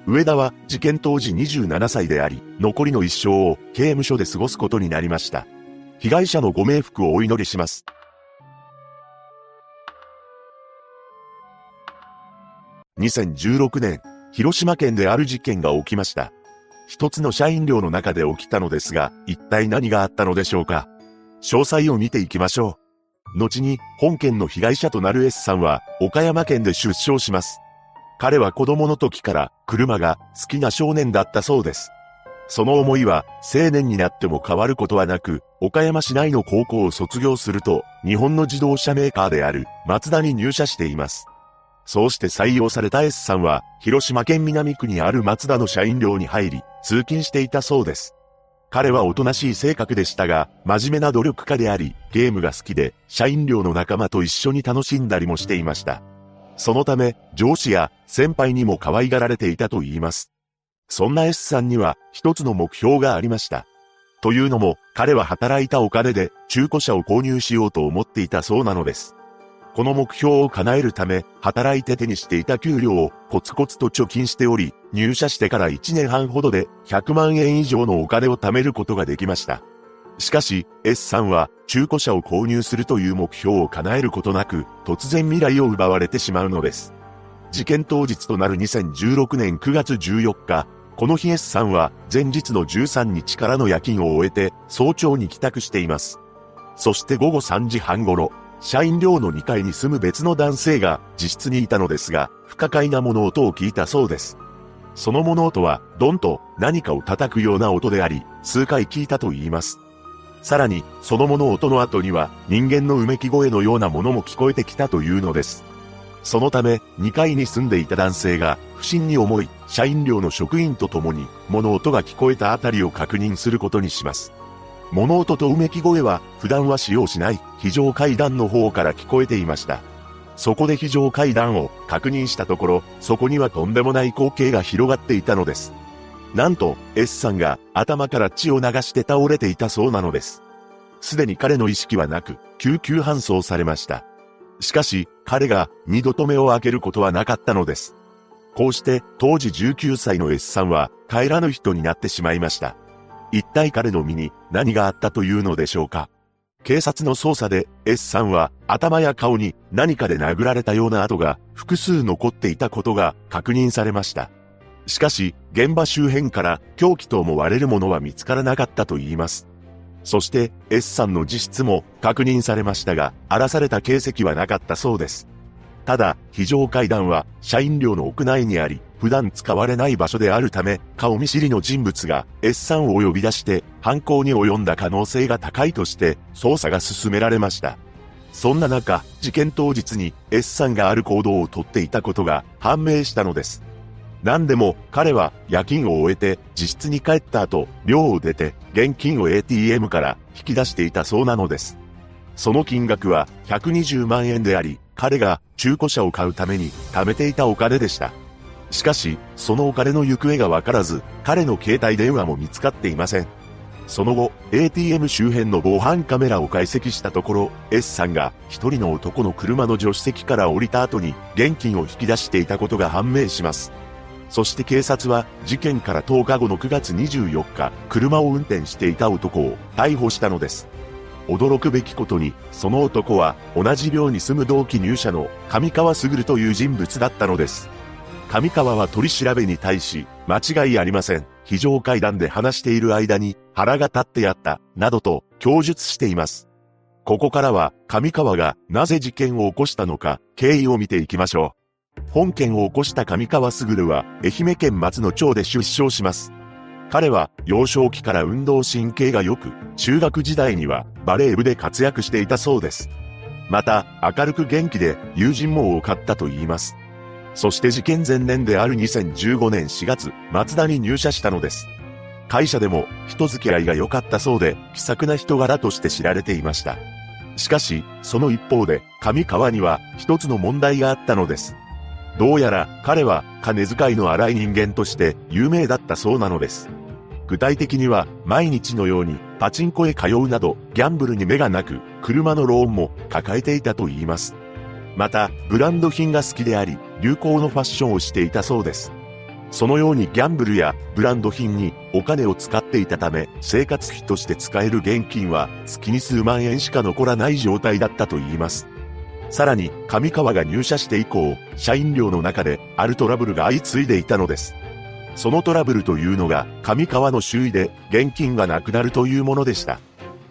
上田は事件当時27歳であり、残りの一生を刑務所で過ごすことになりました。被害者のご冥福をお祈りします。2016年、広島県である事件が起きました。一つの社員寮の中で起きたのですが、一体何があったのでしょうか詳細を見ていきましょう。後に、本件の被害者となる S さんは、岡山県で出生します。彼は子供の時から車が好きな少年だったそうです。その思いは青年になっても変わることはなく、岡山市内の高校を卒業すると、日本の自動車メーカーであるマツダに入社しています。そうして採用された S さんは、広島県南区にある松田の社員寮に入り、通勤していたそうです。彼はおとなしい性格でしたが、真面目な努力家であり、ゲームが好きで、社員寮の仲間と一緒に楽しんだりもしていました。そのため、上司や先輩にも可愛がられていたと言います。そんな S さんには、一つの目標がありました。というのも、彼は働いたお金で中古車を購入しようと思っていたそうなのです。この目標を叶えるため、働いて手にしていた給料をコツコツと貯金しており、入社してから1年半ほどで100万円以上のお金を貯めることができました。しかし、S さんは中古車を購入するという目標を叶えることなく、突然未来を奪われてしまうのです。事件当日となる2016年9月14日、この日 S さんは前日の13日からの夜勤を終えて早朝に帰宅しています。そして午後3時半頃、社員寮の2階に住む別の男性が自室にいたのですが、不可解な物音を聞いたそうです。その物音は、ドンと何かを叩くような音であり、数回聞いたと言います。さらに、その物音の後には、人間のうめき声のようなものも聞こえてきたというのです。そのため、2階に住んでいた男性が、不審に思い、社員寮の職員と共に、物音が聞こえたあたりを確認することにします。物音とうめき声は普段は使用しない非常階段の方から聞こえていました。そこで非常階段を確認したところ、そこにはとんでもない光景が広がっていたのです。なんと、S さんが頭から血を流して倒れていたそうなのです。すでに彼の意識はなく、救急搬送されました。しかし、彼が二度と目を開けることはなかったのです。こうして当時19歳の S さんは帰らぬ人になってしまいました。一体彼の身に何があったというのでしょうか警察の捜査で S さんは頭や顔に何かで殴られたような跡が複数残っていたことが確認されました。しかし、現場周辺から凶器と思われるものは見つからなかったと言います。そして S さんの自室も確認されましたが、荒らされた形跡はなかったそうです。ただ、非常階段は社員寮の屋内にあり、普段使われない場所であるため、顔見知りの人物が S さんを呼び出して犯行に及んだ可能性が高いとして捜査が進められました。そんな中、事件当日に S さんがある行動をとっていたことが判明したのです。何でも彼は夜勤を終えて自室に帰った後、寮を出て現金を ATM から引き出していたそうなのです。その金額は120万円であり、彼が中古車を買うために貯めていたお金でした。しかし、そのお金の行方がわからず、彼の携帯電話も見つかっていません。その後、ATM 周辺の防犯カメラを解析したところ、S さんが一人の男の車の助手席から降りた後に現金を引き出していたことが判明します。そして警察は事件から10日後の9月24日、車を運転していた男を逮捕したのです。驚くべきことに、その男は同じ寮に住む同期入社の上川卓という人物だったのです。上川は取り調べに対し、間違いありません。非常階段で話している間に腹が立ってやった、などと供述しています。ここからは上川がなぜ事件を起こしたのか経緯を見ていきましょう。本件を起こした上川卓は愛媛県松野町で出生します。彼は幼少期から運動神経が良く、中学時代にはバレー部で活躍していたそうです。また、明るく元気で友人も多かったと言います。そして事件前年である2015年4月、松田に入社したのです。会社でも人付き合いが良かったそうで、気さくな人柄として知られていました。しかし、その一方で、上川には一つの問題があったのです。どうやら彼は金遣いの荒い人間として有名だったそうなのです。具体的には毎日のようにパチンコへ通うなどギャンブルに目がなく車のローンも抱えていたと言います。またブランド品が好きであり流行のファッションをしていたそうです。そのようにギャンブルやブランド品にお金を使っていたため生活費として使える現金は月に数万円しか残らない状態だったと言います。さらに、上川が入社して以降、社員寮の中で、あるトラブルが相次いでいたのです。そのトラブルというのが、上川の周囲で、現金がなくなるというものでした。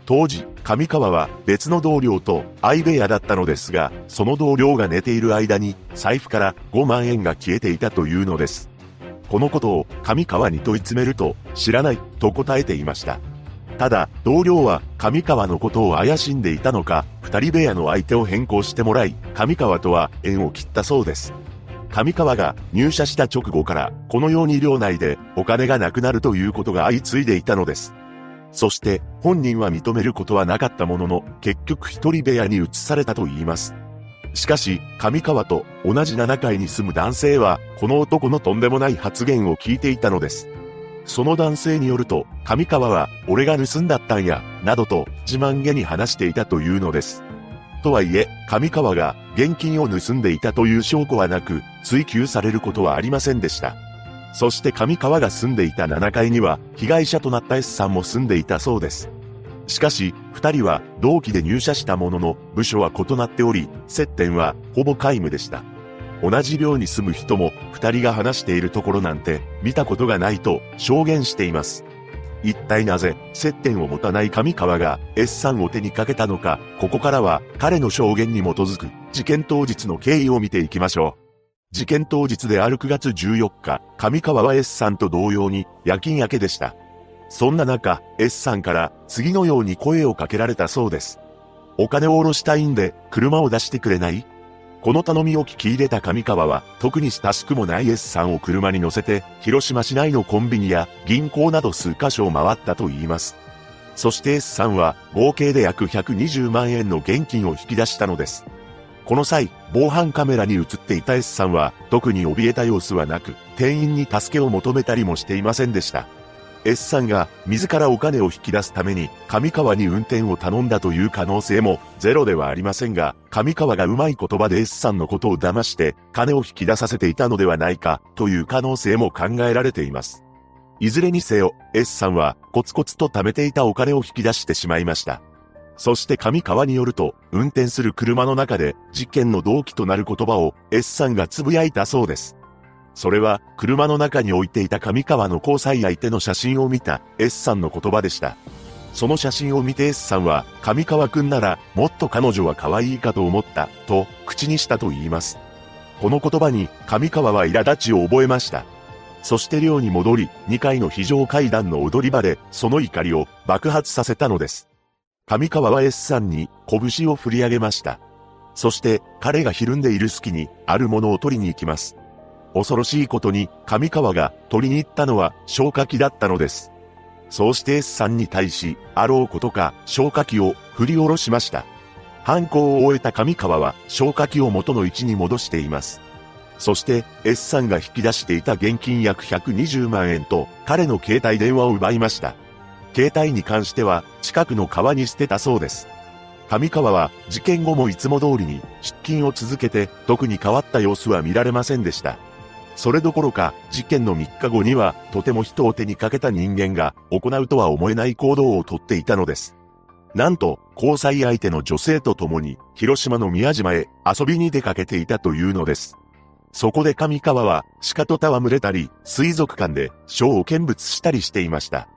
当時、上川は別の同僚と相部屋だったのですが、その同僚が寝ている間に、財布から5万円が消えていたというのです。このことを上川に問い詰めると、知らないと答えていました。ただ、同僚は上川のことを怪しんでいたのか、二人部屋の相手を変更してもらい、上川とは縁を切ったそうです。上川が入社した直後から、このように寮内でお金がなくなるということが相次いでいたのです。そして、本人は認めることはなかったものの、結局一人部屋に移されたと言います。しかし、上川と同じ7階に住む男性は、この男のとんでもない発言を聞いていたのです。その男性によると、上川は、俺が盗んだったんや、などと、自慢げに話していたというのです。とはいえ、上川が、現金を盗んでいたという証拠はなく、追及されることはありませんでした。そして上川が住んでいた7階には、被害者となった S さんも住んでいたそうです。しかし、二人は同期で入社したものの、部署は異なっており、接点はほぼ皆無でした。同じ寮に住む人も二人が話しているところなんて見たことがないと証言しています。一体なぜ接点を持たない上川が S さんを手にかけたのか、ここからは彼の証言に基づく事件当日の経緯を見ていきましょう。事件当日である9月14日、上川は S さんと同様に夜勤明けでした。そんな中、S さんから次のように声をかけられたそうです。お金を下ろしたいんで、車を出してくれない？この頼みを聞き入れた上川は、特に親しくもない S さんを車に乗せて、広島市内のコンビニや銀行など数カ所を回ったと言います。そして S さんは、合計で約120万円の現金を引き出したのです。この際、防犯カメラに映っていた S さんは、特に怯えた様子はなく、店員に助けを求めたりもしていませんでした。S さんが自らお金を引き出すために上川に運転を頼んだという可能性もゼロではありませんが、上川がうまい言葉で S さんのことを騙して金を引き出させていたのではないかという可能性も考えられています。いずれにせよ S さんはコツコツと貯めていたお金を引き出してしまいました。そして上川によると、運転する車の中で事件の動機となる言葉を S さんがつぶやいたそうです。それは、車の中に置いていた上川の交際相手の写真を見た S さんの言葉でした。その写真を見て S さんは、上川くんなら、もっと彼女は可愛いかと思った、と、口にしたと言います。この言葉に、上川は苛立ちを覚えました。そして寮に戻り、2階の非常階段の踊り場で、その怒りを爆発させたのです。上川は S さんに拳を振り上げました。そして彼がひるんでいる隙にあるものを取りに行きます。恐ろしいことに、上川が取りに行ったのは消火器だったのです。そうして S さんに対し、あろうことか消火器を振り下ろしました。犯行を終えた上川は消火器を元の位置に戻しています。そして S さんが引き出していた現金約120万円と彼の携帯電話を奪いました。携帯に関しては近くの川に捨てたそうです。上川は事件後もいつも通りに出勤を続けて特に変わった様子は見られませんでした。それどころか、事件の3日後には、とても人を手にかけた人間が、行うとは思えない行動をとっていたのです。なんと、交際相手の女性と共に、広島の宮島へ遊びに出かけていたというのです。そこで上川は、鹿と戯れたり、水族館で、ショーを見物したりしていました。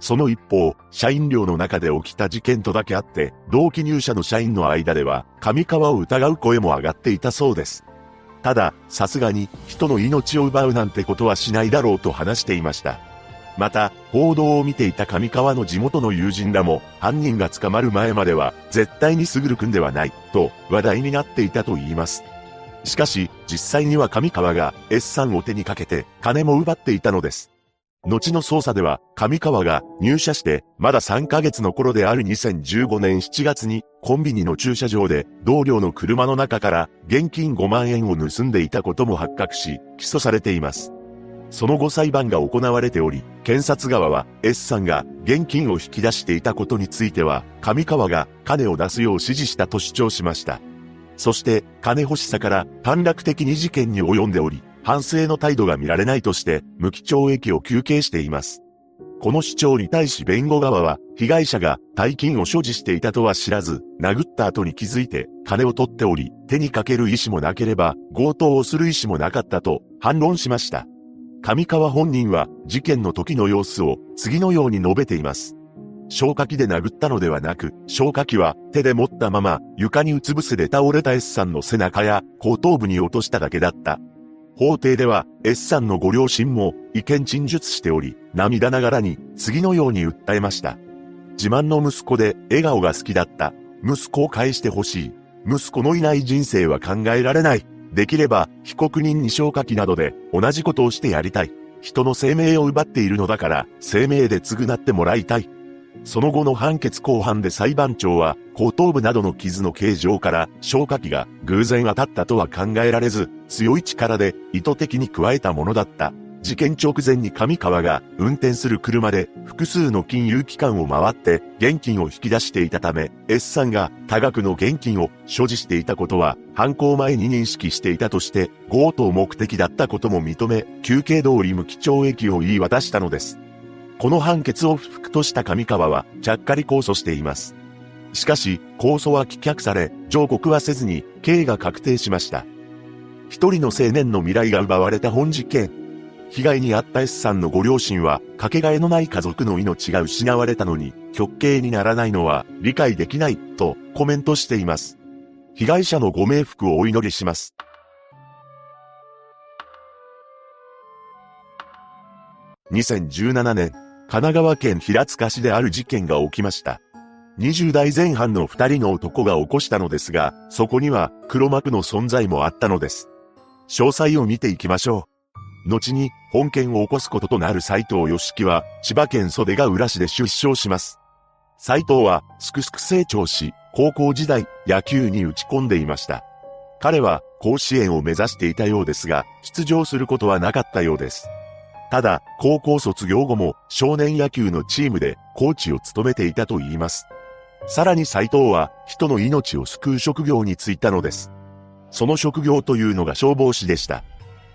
その一方、社員寮の中で起きた事件とだけあって、同期入社の社員の間では、上川を疑う声も上がっていたそうです。ただ、さすがに人の命を奪うなんてことはしないだろうと話していました。また、報道を見ていた上川の地元の友人らも、犯人が捕まる前までは、絶対にすぐるくんではない、と話題になっていたと言います。しかし、実際には上川が S さんを手にかけて、金も奪っていたのです。後の捜査では、上川が入社して、まだ3ヶ月の頃である2015年7月に、コンビニの駐車場で、同僚の車の中から、現金5万円を盗んでいたことも発覚し、起訴されています。その後裁判が行われており、検察側は S さんが現金を引き出していたことについては、上川が金を出すよう指示したと主張しました。そして、金欲しさから短絡的に事件に及んでおり、反省の態度が見られないとして、無期懲役を求刑しています。この主張に対し弁護側は、被害者が大金を所持していたとは知らず、殴った後に気づいて金を取っており、手にかける意思もなければ、強盗をする意思もなかったと反論しました。上川本人は事件の時の様子を次のように述べています。消火器で殴ったのではなく、消火器は手で持ったまま床にうつ伏せで倒れた S さんの背中や後頭部に落としただけだった。法廷では S さんのご両親も意見陳述しており、涙ながらに次のように訴えました。自慢の息子で笑顔が好きだった。息子を返してほしい。息子のいない人生は考えられない。できれば被告人に消火器などで同じことをしてやりたい。人の生命を奪っているのだから生命で償ってもらいたい。その後の判決後半で裁判長は、後頭部などの傷の形状から消火器が偶然当たったとは考えられず、強い力で意図的に加えたものだった。事件直前に上川が運転する車で複数の金融機関を回って現金を引き出していたため S さんが多額の現金を所持していたことは犯行前に認識していたとして強盗目的だったことも認め休憩通り無期懲役を言い渡したのです。この判決を不服とした上川は、ちゃっかり控訴しています。しかし、控訴は棄却され、上告はせずに、刑が確定しました。一人の青年の未来が奪われた本事件。被害に遭った S さんのご両親は、かけがえのない家族の命が失われたのに、極刑にならないのは理解できない、とコメントしています。被害者のご冥福をお祈りします。2017年、神奈川県平塚市である事件が起きました。20代前半の二人の男が起こしたのですが、そこには黒幕の存在もあったのです。詳細を見ていきましょう。後に本件を起こすこととなる斎藤義樹は千葉県袖ヶ浦市で出生します。斎藤はすくすく成長し、高校時代野球に打ち込んでいました。彼は甲子園を目指していたようですが、出場することはなかったようです。ただ、高校卒業後も少年野球のチームでコーチを務めていたと言います。さらに斎藤は人の命を救う職業に就いたのです。その職業というのが消防士でした。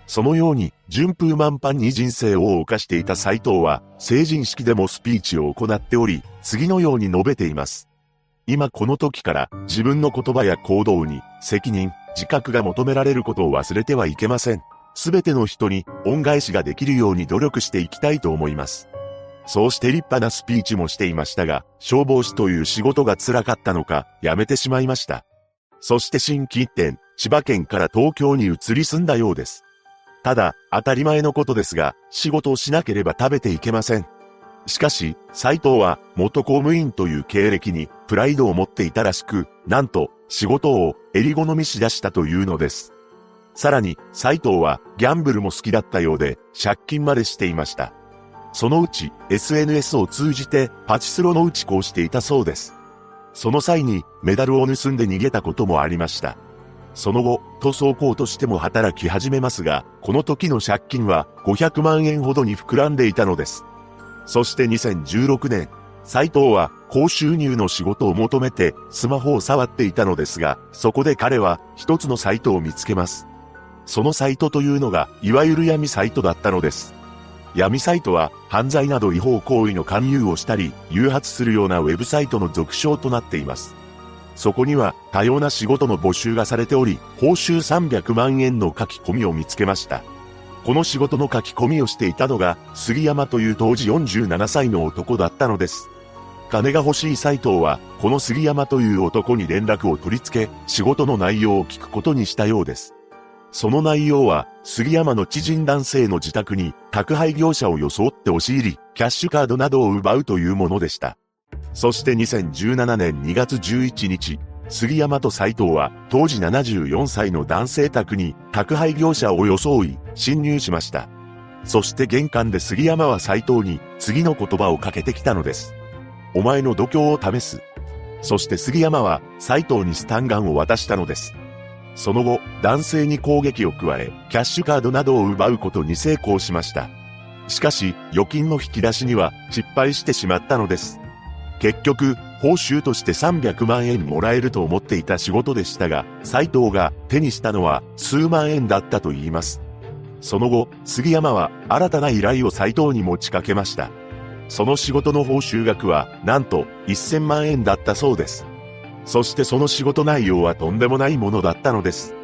そのように順風満帆に人生を謳していた斎藤は成人式でもスピーチを行っており、次のように述べています。今この時から自分の言葉や行動に責任、自覚が求められることを忘れてはいけません。すべての人に恩返しができるように努力していきたいと思います。そうして立派なスピーチもしていましたが、消防士という仕事が辛かったのか、辞めてしまいました。そして新規一点、千葉県から東京に移り住んだようです。ただ、当たり前のことですが、仕事をしなければ食べていけません。しかし、斎藤は元公務員という経歴にプライドを持っていたらしく、なんと仕事を襟好みしだしたというのです。さらに、斎藤はギャンブルも好きだったようで、借金までしていました。そのうち、SNS を通じてパチスロの打ち子をしていたそうです。その際に、メダルを盗んで逃げたこともありました。その後、塗装工としても働き始めますが、この時の借金は500万円ほどに膨らんでいたのです。そして2016年、斎藤は高収入の仕事を求めてスマホを触っていたのですが、そこで彼は一つのサイトを見つけます。そのサイトというのが、いわゆる闇サイトだったのです。闇サイトは、犯罪など違法行為の勧誘をしたり、誘発するようなウェブサイトの俗称となっています。そこには、多様な仕事の募集がされており、報酬300万円の書き込みを見つけました。この仕事の書き込みをしていたのが、杉山という当時47歳の男だったのです。金が欲しい斎藤は、この杉山という男に連絡を取り付け、仕事の内容を聞くことにしたようです。その内容は、杉山の知人男性の自宅に宅配業者を装って押し入り、キャッシュカードなどを奪うというものでした。そして2017年2月11日、杉山と斎藤は当時74歳の男性宅に宅配業者を装い侵入しました。そして玄関で杉山は斎藤に次の言葉をかけてきたのです。お前の度胸を試す。そして杉山は斎藤にスタンガンを渡したのです。その後、男性に攻撃を加え、キャッシュカードなどを奪うことに成功しました。しかし、預金の引き出しには失敗してしまったのです。結局、報酬として300万円もらえると思っていた仕事でしたが、斎藤が手にしたのは数万円だったと言います。その後、杉山は新たな依頼を斎藤に持ちかけました。その仕事の報酬額は、なんと1000万円だったそうです。そしてその仕事内容はとんでもないものだったのです。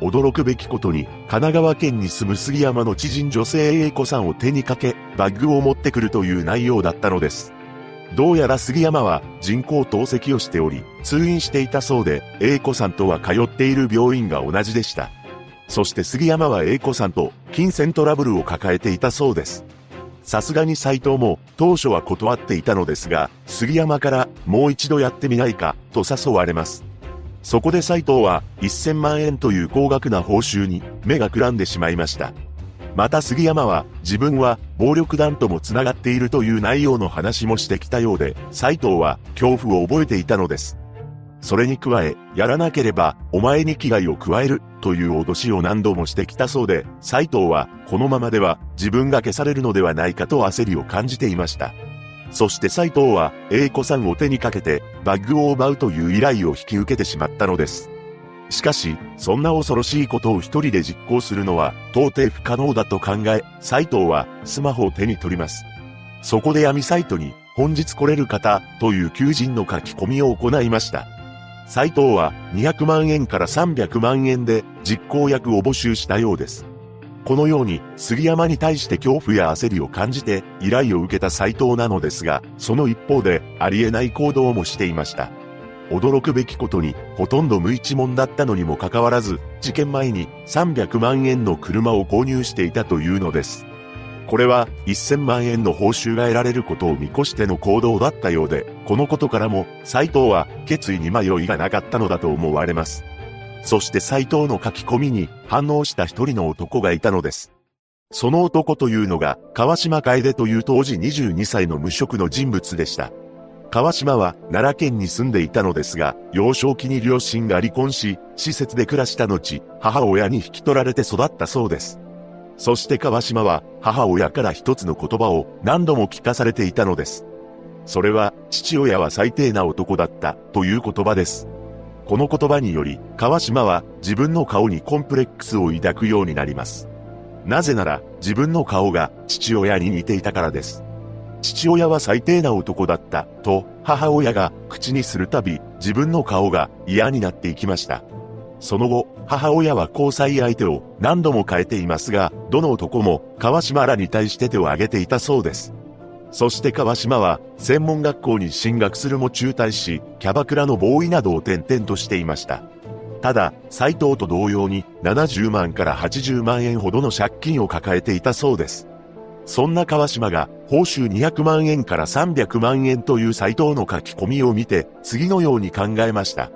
驚くべきことに、神奈川県に住む杉山の知人女性 A 子さんを手にかけ、バッグを持ってくるという内容だったのです。どうやら杉山は人工透析をしており、通院していたそうで、A 子さんとは通っている病院が同じでした。そして杉山は A 子さんと金銭トラブルを抱えていたそうです。さすがに斎藤も当初は断っていたのですが、杉山からもう一度やってみないかと誘われます。そこで斎藤は1000万円という高額な報酬に目がくらんでしまいました。また杉山は自分は暴力団とも繋がっているという内容の話もしてきたようで、斎藤は恐怖を覚えていたのです。それに加え、やらなければお前に危害を加えるという脅しを何度もしてきたそうで、斎藤はこのままでは自分が消されるのではないかと焦りを感じていました。そして斎藤は A 子さんを手にかけてバッグを奪うという依頼を引き受けてしまったのです。しかし、そんな恐ろしいことを一人で実行するのは到底不可能だと考え、斎藤はスマホを手に取ります。そこで闇サイトに本日来れる方という求人の書き込みを行いました。斎藤は200万円から300万円で実行役を募集したようです。このように杉山に対して恐怖や焦りを感じて依頼を受けた斎藤なのですが、その一方でありえない行動もしていました。驚くべきことに、ほとんど無一文だったのにもかかわらず、事件前に300万円の車を購入していたというのです。これは1000万円の報酬が得られることを見越しての行動だったようで、このことからも斎藤は決意に迷いがなかったのだと思われます。そして斎藤の書き込みに反応した一人の男がいたのです。その男というのが川島楓という当時22歳の無職の人物でした。川島は奈良県に住んでいたのですが、幼少期に両親が離婚し、施設で暮らした後、母親に引き取られて育ったそうです。そして川島は母親から一つの言葉を何度も聞かされていたのです。それは、父親は最低な男だったという言葉です。この言葉により、川島は自分の顔にコンプレックスを抱くようになります。なぜなら、自分の顔が父親に似ていたからです。父親は最低な男だった、と母親が口にするたび自分の顔が嫌になっていきました。その後、母親は交際相手を何度も変えていますが、どの男も川島らに対して手を挙げていたそうです。そして川島は専門学校に進学するも中退し、キャバクラのボーイなどを転々としていました。ただ、斎藤と同様に70万から80万円ほどの借金を抱えていたそうです。そんな川島が報酬200万円から300万円というサイトの書き込みを見て次のように考えました。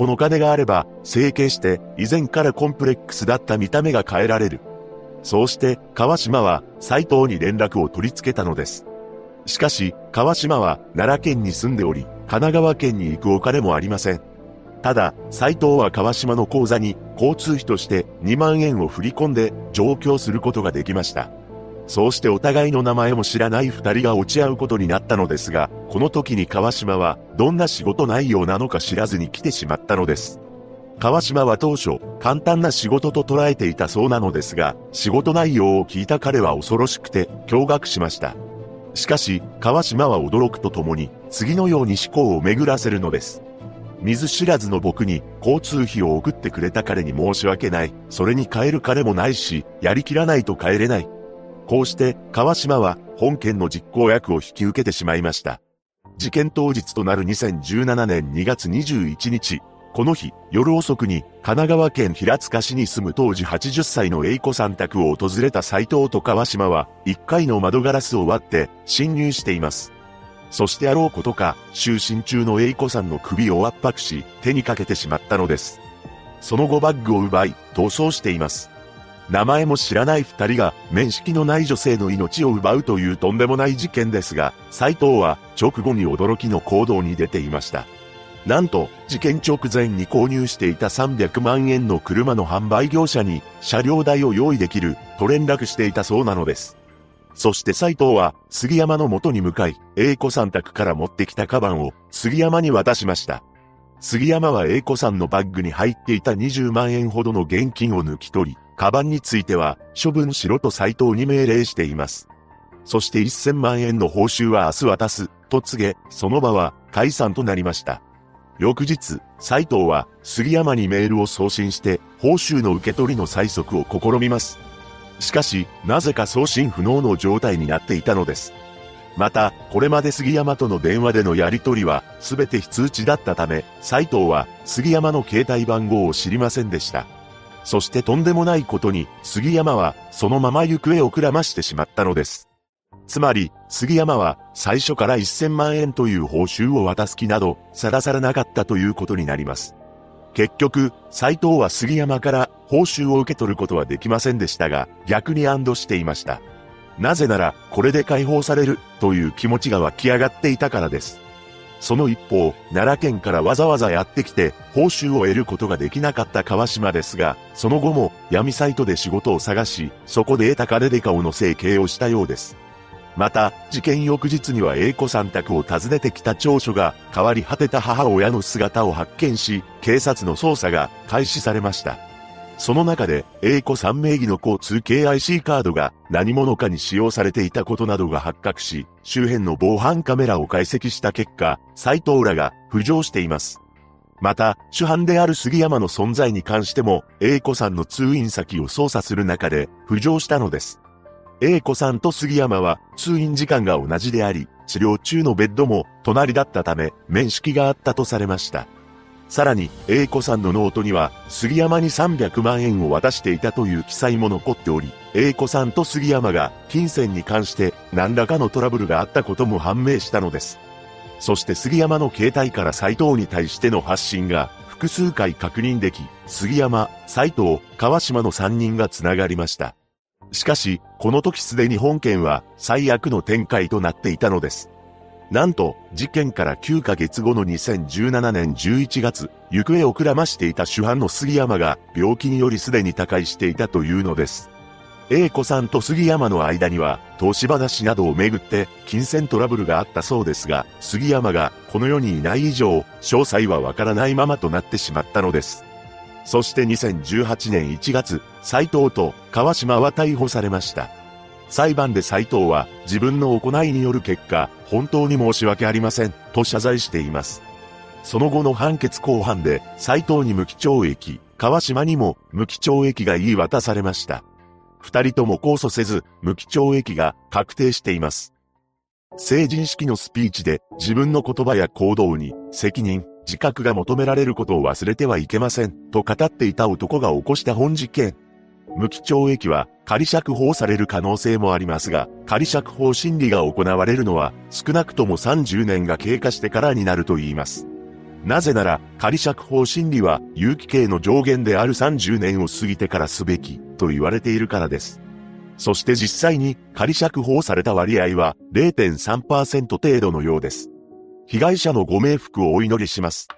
この金があれば整形して以前からコンプレックスだった見た目が変えられる。そうして川島は斎藤に連絡を取り付けたのです。しかし川島は奈良県に住んでおり神奈川県に行くお金もありません。ただ、斎藤は川島の口座に交通費として2万円を振り込んで上京することができました。そうしてお互いの名前も知らない二人が落ち合うことになったのですが、この時に川島はどんな仕事内容なのか知らずに来てしまったのです。川島は当初、簡単な仕事と捉えていたそうなのですが、仕事内容を聞いた彼は恐ろしくて驚愕しました。しかし、川島は驚くとともに、次のように思考を巡らせるのです。見ず知らずの僕に交通費を送ってくれた彼に申し訳ない。それに帰る彼もないし、やりきらないと帰れない。こうして川島は本件の実行役を引き受けてしまいました。事件当日となる2017年2月21日、この日、夜遅くに神奈川県平塚市に住む当時80歳の英子さん宅を訪れた斎藤と川島は、1階の窓ガラスを割って侵入しています。そしてあろうことか、就寝中の英子さんの首を圧迫し、手にかけてしまったのです。その後バッグを奪い、逃走しています。名前も知らない二人が面識のない女性の命を奪うというとんでもない事件ですが、斎藤は直後に驚きの行動に出ていました。なんと、事件直前に購入していた300万円の車の販売業者に車両代を用意できると連絡していたそうなのです。そして斎藤は杉山の元に向かい、英子さん宅から持ってきたカバンを杉山に渡しました。杉山は英子さんのバッグに入っていた20万円ほどの現金を抜き取り、カバンについては処分しろと斎藤に命令しています。そして1000万円の報酬は明日渡す、と告げ、その場は解散となりました。翌日、斎藤は杉山にメールを送信して、報酬の受け取りの催促を試みます。しかし、なぜか送信不能の状態になっていたのです。また、これまで杉山との電話でのやり取りは、すべて非通知だったため、斎藤は杉山の携帯番号を知りませんでした。そしてとんでもないことに、杉山は、そのまま行方をくらましてしまったのです。つまり、杉山は最初から1000万円という報酬を渡す気など、さらさらなかったということになります。結局、斎藤は杉山から報酬を受け取ることはできませんでしたが、逆に安堵していました。なぜなら、これで解放されるという気持ちが湧き上がっていたからです。その一方、奈良県からわざわざやってきて、報酬を得ることができなかった川島ですが、その後も闇サイトで仕事を探し、そこで得た金で顔の整形をしたようです。また、事件翌日には A 子さん宅を訪ねてきた長所が、変わり果てた母親の姿を発見し、警察の捜査が開始されました。その中で、A 子さん名義の交通系 IC カードが何者かに使用されていたことなどが発覚し、周辺の防犯カメラを解析した結果、斎藤らが浮上しています。また、主犯である杉山の存在に関しても、A 子さんの通院先を捜査する中で浮上したのです。A 子さんと杉山は通院時間が同じであり、治療中のベッドも隣だったため面識があったとされました。さらに、A 子さんのノートには、杉山に300万円を渡していたという記載も残っており、A 子さんと杉山が金銭に関して何らかのトラブルがあったことも判明したのです。そして杉山の携帯から斎藤に対しての発信が複数回確認でき、杉山、斎藤、川島の3人が繋がりました。しかし、この時すでに本件は最悪の展開となっていたのです。なんと、事件から9ヶ月後の2017年11月、行方をくらましていた主犯の杉山が病気によりすでに他界していたというのです。A 子さんと杉山の間には、投資話などをめぐって金銭トラブルがあったそうですが、杉山がこの世にいない以上、詳細はわからないままとなってしまったのです。そして2018年1月、斎藤と川島は逮捕されました。裁判で斎藤は自分の行いによる結果、本当に申し訳ありません、と謝罪しています。その後の判決公判で斎藤に無期懲役、川島にも無期懲役が言い渡されました。二人とも控訴せず、無期懲役が確定しています。成人式のスピーチで自分の言葉や行動に責任、自覚が求められることを忘れてはいけません、と語っていた男が起こした本事件。無期懲役は仮釈放される可能性もありますが、仮釈放審理が行われるのは少なくとも30年が経過してからになると言います。なぜなら、仮釈放審理は有期刑の上限である30年を過ぎてからすべきと言われているからです。そして実際に仮釈放された割合は0.3%程度のようです。被害者のご冥福をお祈りします。